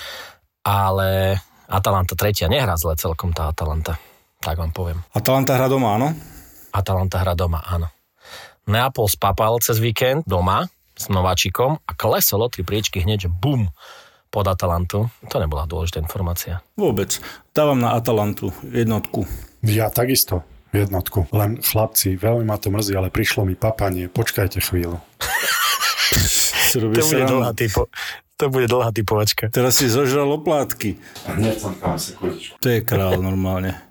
ale Atalanta tretia, nehrá zle celkom tá Atalanta. Tak vám poviem. Atalanta hra doma, áno? Atalanta hra doma, áno. Neapol spapal cez víkend doma s nováčikom a klesol o tri priečky hneď, že bum, pod Atalantu. To nebola dôležitá informácia. Vôbec. Dávam na Atalantu jednotku. Ja takisto jednotku. Len chlapci, veľmi ma to mrzí, ale prišlo mi papanie. Počkajte chvíľu. Si robíš srandu. typo, to bude dlhá typovačka. Teraz si zožral oplátky. Hneď som tam sekundičku. To je král normálne.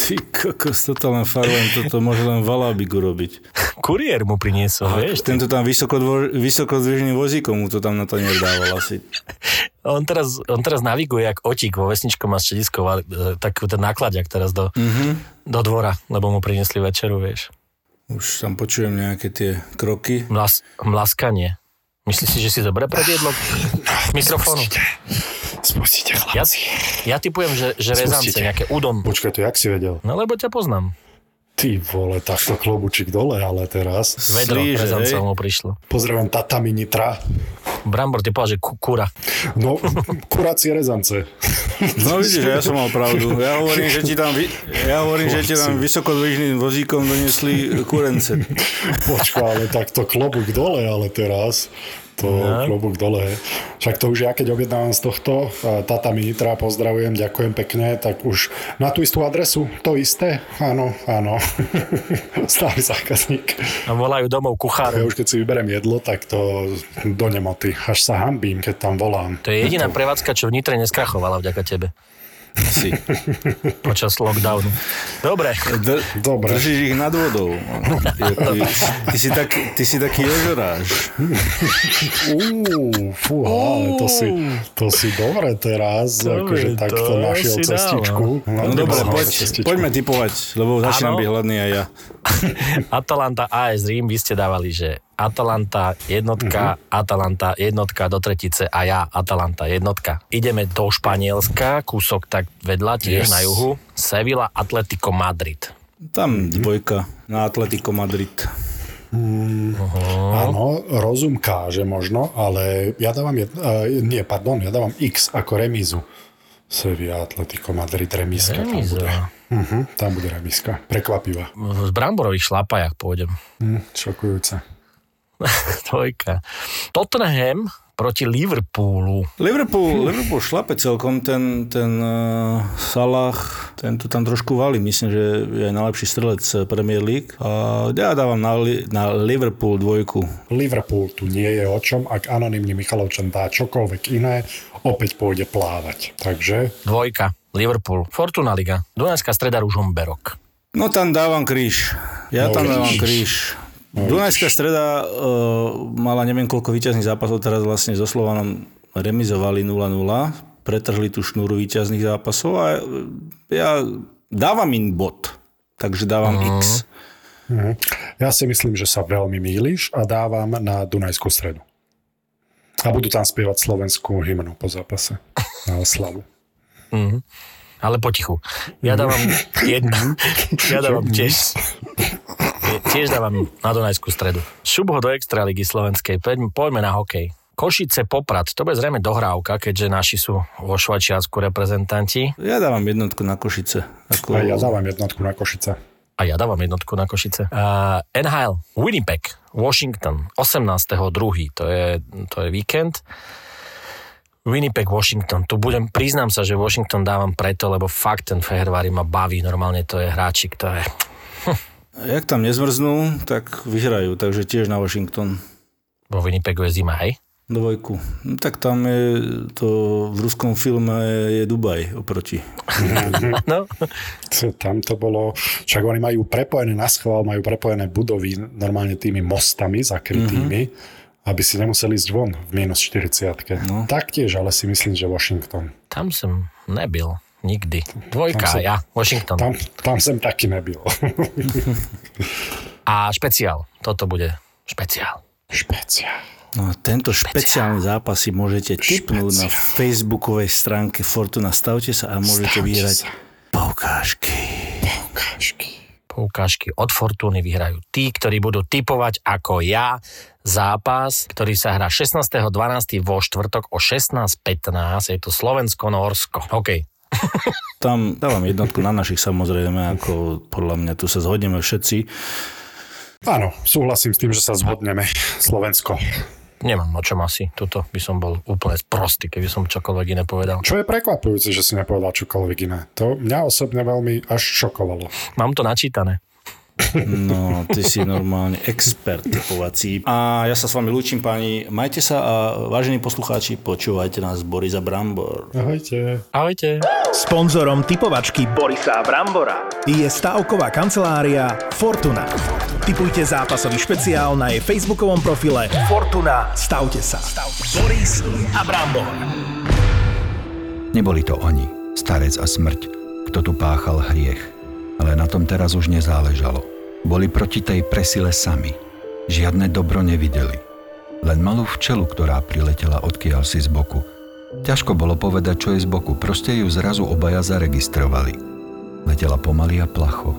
Ty kokos, toto len farujem, toto môže len Valabik urobiť. Kuriér mu priniesol, vieš. Tento tam vysokodvo- vysokozdvižným vozíkom mu to tam na to nedával asi. On teraz, on teraz naviguje jak otík vo vesničkom a stredisku, e, tak ten nákladiak teraz do, mm-hmm. do dvora, lebo mu priniesli večeru, vieš. Už tam počujem nejaké tie kroky. Mlas, mlaskanie. Myslíš si, že si dobre predjedlo mikrofónu? Spustite, Ja, chlapci. ja typujem, že, že rezance, nejaké udon. Počkaj, to jak si vedel? No lebo ťa poznám. Ty vole, takto klobučík dole, ale teraz. Vedro Slíže, rezancov hej? mu prišlo. Pozdravujem tatami Nitra. Brambor, ty povedal, že ku, kura. No, kurácie rezance. No vidíš, že ja som mal pravdu. Ja hovorím, že ti tam, ja hovorím, že ti tam vysokodvižným vozíkom doniesli kurence. Počkaj, ale takto klobúk dole, ale teraz. To no. klobúk dole. Však to už ja, keď objednávam z tohto, Tata Minitra, pozdravujem, ďakujem pekne, tak už na tú istú adresu, to isté? Áno, áno. Stály zákazník. A volajú domov Ja kuchárov. už keď si vyberiem jedlo, tak to do nemoty. Až sa hambím, keď tam volám. To je jediná prevádzka, čo v Nitre neskrachovala vďaka tebe. Si. Počas lockdownu. Dobre. D- Dobre. Držíš ich nad vodou. Ty, ty, si, tak, ty si taký ježoráž. Uú, fú, ale to si, to si dobre teraz, Dobre, akože takto to našiel si cestičku. No Nemal dobre, poď, cestičku. poďme typovať, lebo začínam byť hladný aj ja. Atalanta AS Rím, vy ste dávali, že Atalanta jednotka, uh-huh. Atalanta jednotka do tretice a ja Atalanta jednotka. Ideme do Španielska, kúsok tak vedľa, tiež Yes. na juhu. Sevilla, Atletico Madrid. Tam dvojka na Atletico Madrid. Áno, rozum káže možno, ale ja dávam, jed, uh, nie, pardon, ja dávam X ako remízu. Sevilla, Atletico Madrid, remíska tam Remíza. bude. Uh-huh, tam bude remíska. Prekvapivá. V bramborových šlapajach pôjdem. Hm, šokujúce. Dvojka. Tottenham proti Liverpoolu. Liverpool, Liverpool šlape celkom, ten, ten uh, Salah, ten tu tam trošku valí, myslím, že je najlepší strelec Premier League. A ja dávam na, na Liverpool dvojku. Liverpool tu nie je o čom, ak anonymný Michalovčan dá čokoľvek iné, opäť pôjde plávať. Takže Dvojka. Liverpool. Fortuna Liga. Dunajská streda Ružomberok. No tam dávam kríž. Ja No tam dávam kríž. Dunajská streda uh, mala neviem koľko víťazných zápasov, teraz vlastne so Slovanom remizovali 0-0. pretrhli tú šnúru víťazných zápasov a ja dávam im bod, takže dávam uh-huh. X. Uh-huh. Ja si myslím, že sa veľmi mýliš a dávam na Dunajskú stredu. A budú tam spievať slovenskú hymnu po zápase na oslavu. Uh-huh. Ale potichu. Ja dávam jednu. Ja dávam tiež tiež dávam na Dunajskú stredu. Šubo do Extraligy slovenskej. Poďme, na hokej. Košice Poprad, to bude zrejme dohrávka, keďže naši sú vo Švačiarsku reprezentanti. Ja dávam jednotku na Košice. Ako... A ja dávam jednotku na Košice. A ja dávam jednotku na Košice. Uh, NHL, Winnipeg, Washington, 18.2. To je, to je víkend. Winnipeg, Washington. Tu budem, priznám sa, že Washington dávam preto, lebo fakt ten Fehervári ma baví. Normálne to je hráčik, to je... Jak tam nezmrznú, tak vyhrajú, takže tiež na Washington. Vo Winnipegu je zima, hej? Dvojku. No, tak tam je to v ruskom filme je Dubaj oproti. no. Tam to bolo, však oni majú prepojené na schvál, majú prepojené budovy normálne tými mostami zakrytými, mm-hmm. aby si nemuseli ísť von v minus 40. No. Taktiež, ale si myslím, že Washington. Tam som nebyl. Nikdy. Dvojka, som, ja, Washington. Tam, tam som taký nebyl. A špeciál. Toto bude špeciál. Špeciál. No a tento špeciálny zápas si môžete tipnúť na facebookovej stránke Fortuna. Stavte sa a môžete Stavte vyhrať sa. poukážky. Poukážky. Poukážky od Fortuny vyhrajú tí, ktorí budú typovať ako ja zápas, ktorý sa hrá 16.12. vo štvrtok o 16.15. Je to Slovensko-Norsko. OK. Tam dávam jednotku na našich samozrejme, ako podľa mňa tu sa zhodneme všetci. Áno, súhlasím s tým, že sa zhodneme. Slovensko nemám o čom asi. Tuto by som bol úplne sprostý, keby som čokoľvek iné povedal. Čo je prekvapujúce, že si nepovedal čokoľvek iné. To mňa osobne veľmi až šokovalo. Mám to načítané. No, ty si normálne expert typovací. A ja sa s vami lúčim, pani. Majte sa a vážení poslucháči, počúvajte nás Borisa Brambor. Ahojte. Ahojte. Sponzorom typovačky Borisa Brambora je stavková kancelária Fortuna. Typujte zápasový špeciál na jej facebookovom profile Fortuna. Stavte sa. Boris a Brambor. Neboli to oni, starec a smrť, kto tu páchal hriech ale na tom teraz už nezáležalo. Boli proti tej presile sami. Žiadne dobro nevideli. Len malú včelu, ktorá priletela odkiaľ si z boku. Ťažko bolo povedať, čo je z boku, proste ju zrazu obaja zaregistrovali. Letela pomaly a placho.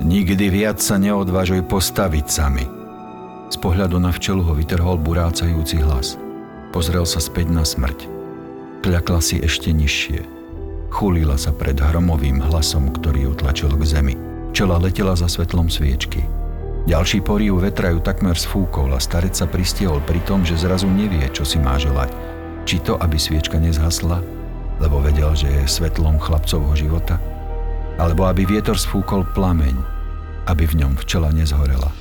Nikdy viac sa neodvážuj postaviť sami. Z pohľadu na včelu ho vytrhol burácajúci hlas. Pozrel sa späť na smrť. Kľakla si ešte nižšie. Chulila sa pred hromovým hlasom, ktorý ju tlačil k zemi. Čela letela za svetlom sviečky. Ďalší porív vetra ju takmer sfúkol a starec sa pristiehol pri tom, že zrazu nevie, čo si má želať. Či to, aby sviečka nezhasla, lebo vedel, že je svetlom chlapcovho života, alebo aby vietor sfúkol plameň, aby v ňom včela nezhorela.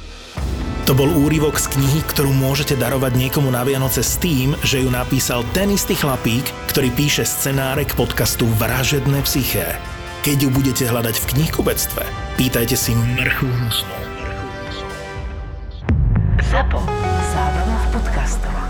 To bol úryvok z knihy, ktorú môžete darovať niekomu na Vianoce s tým, že ju napísal ten istý chlapík, ktorý píše scenáre k podcastu Vražedné psyché. Keď ju budete hľadať v knihkubectve, pýtajte si mrchúnu snu. Zapo. Zábrná v podcastovách.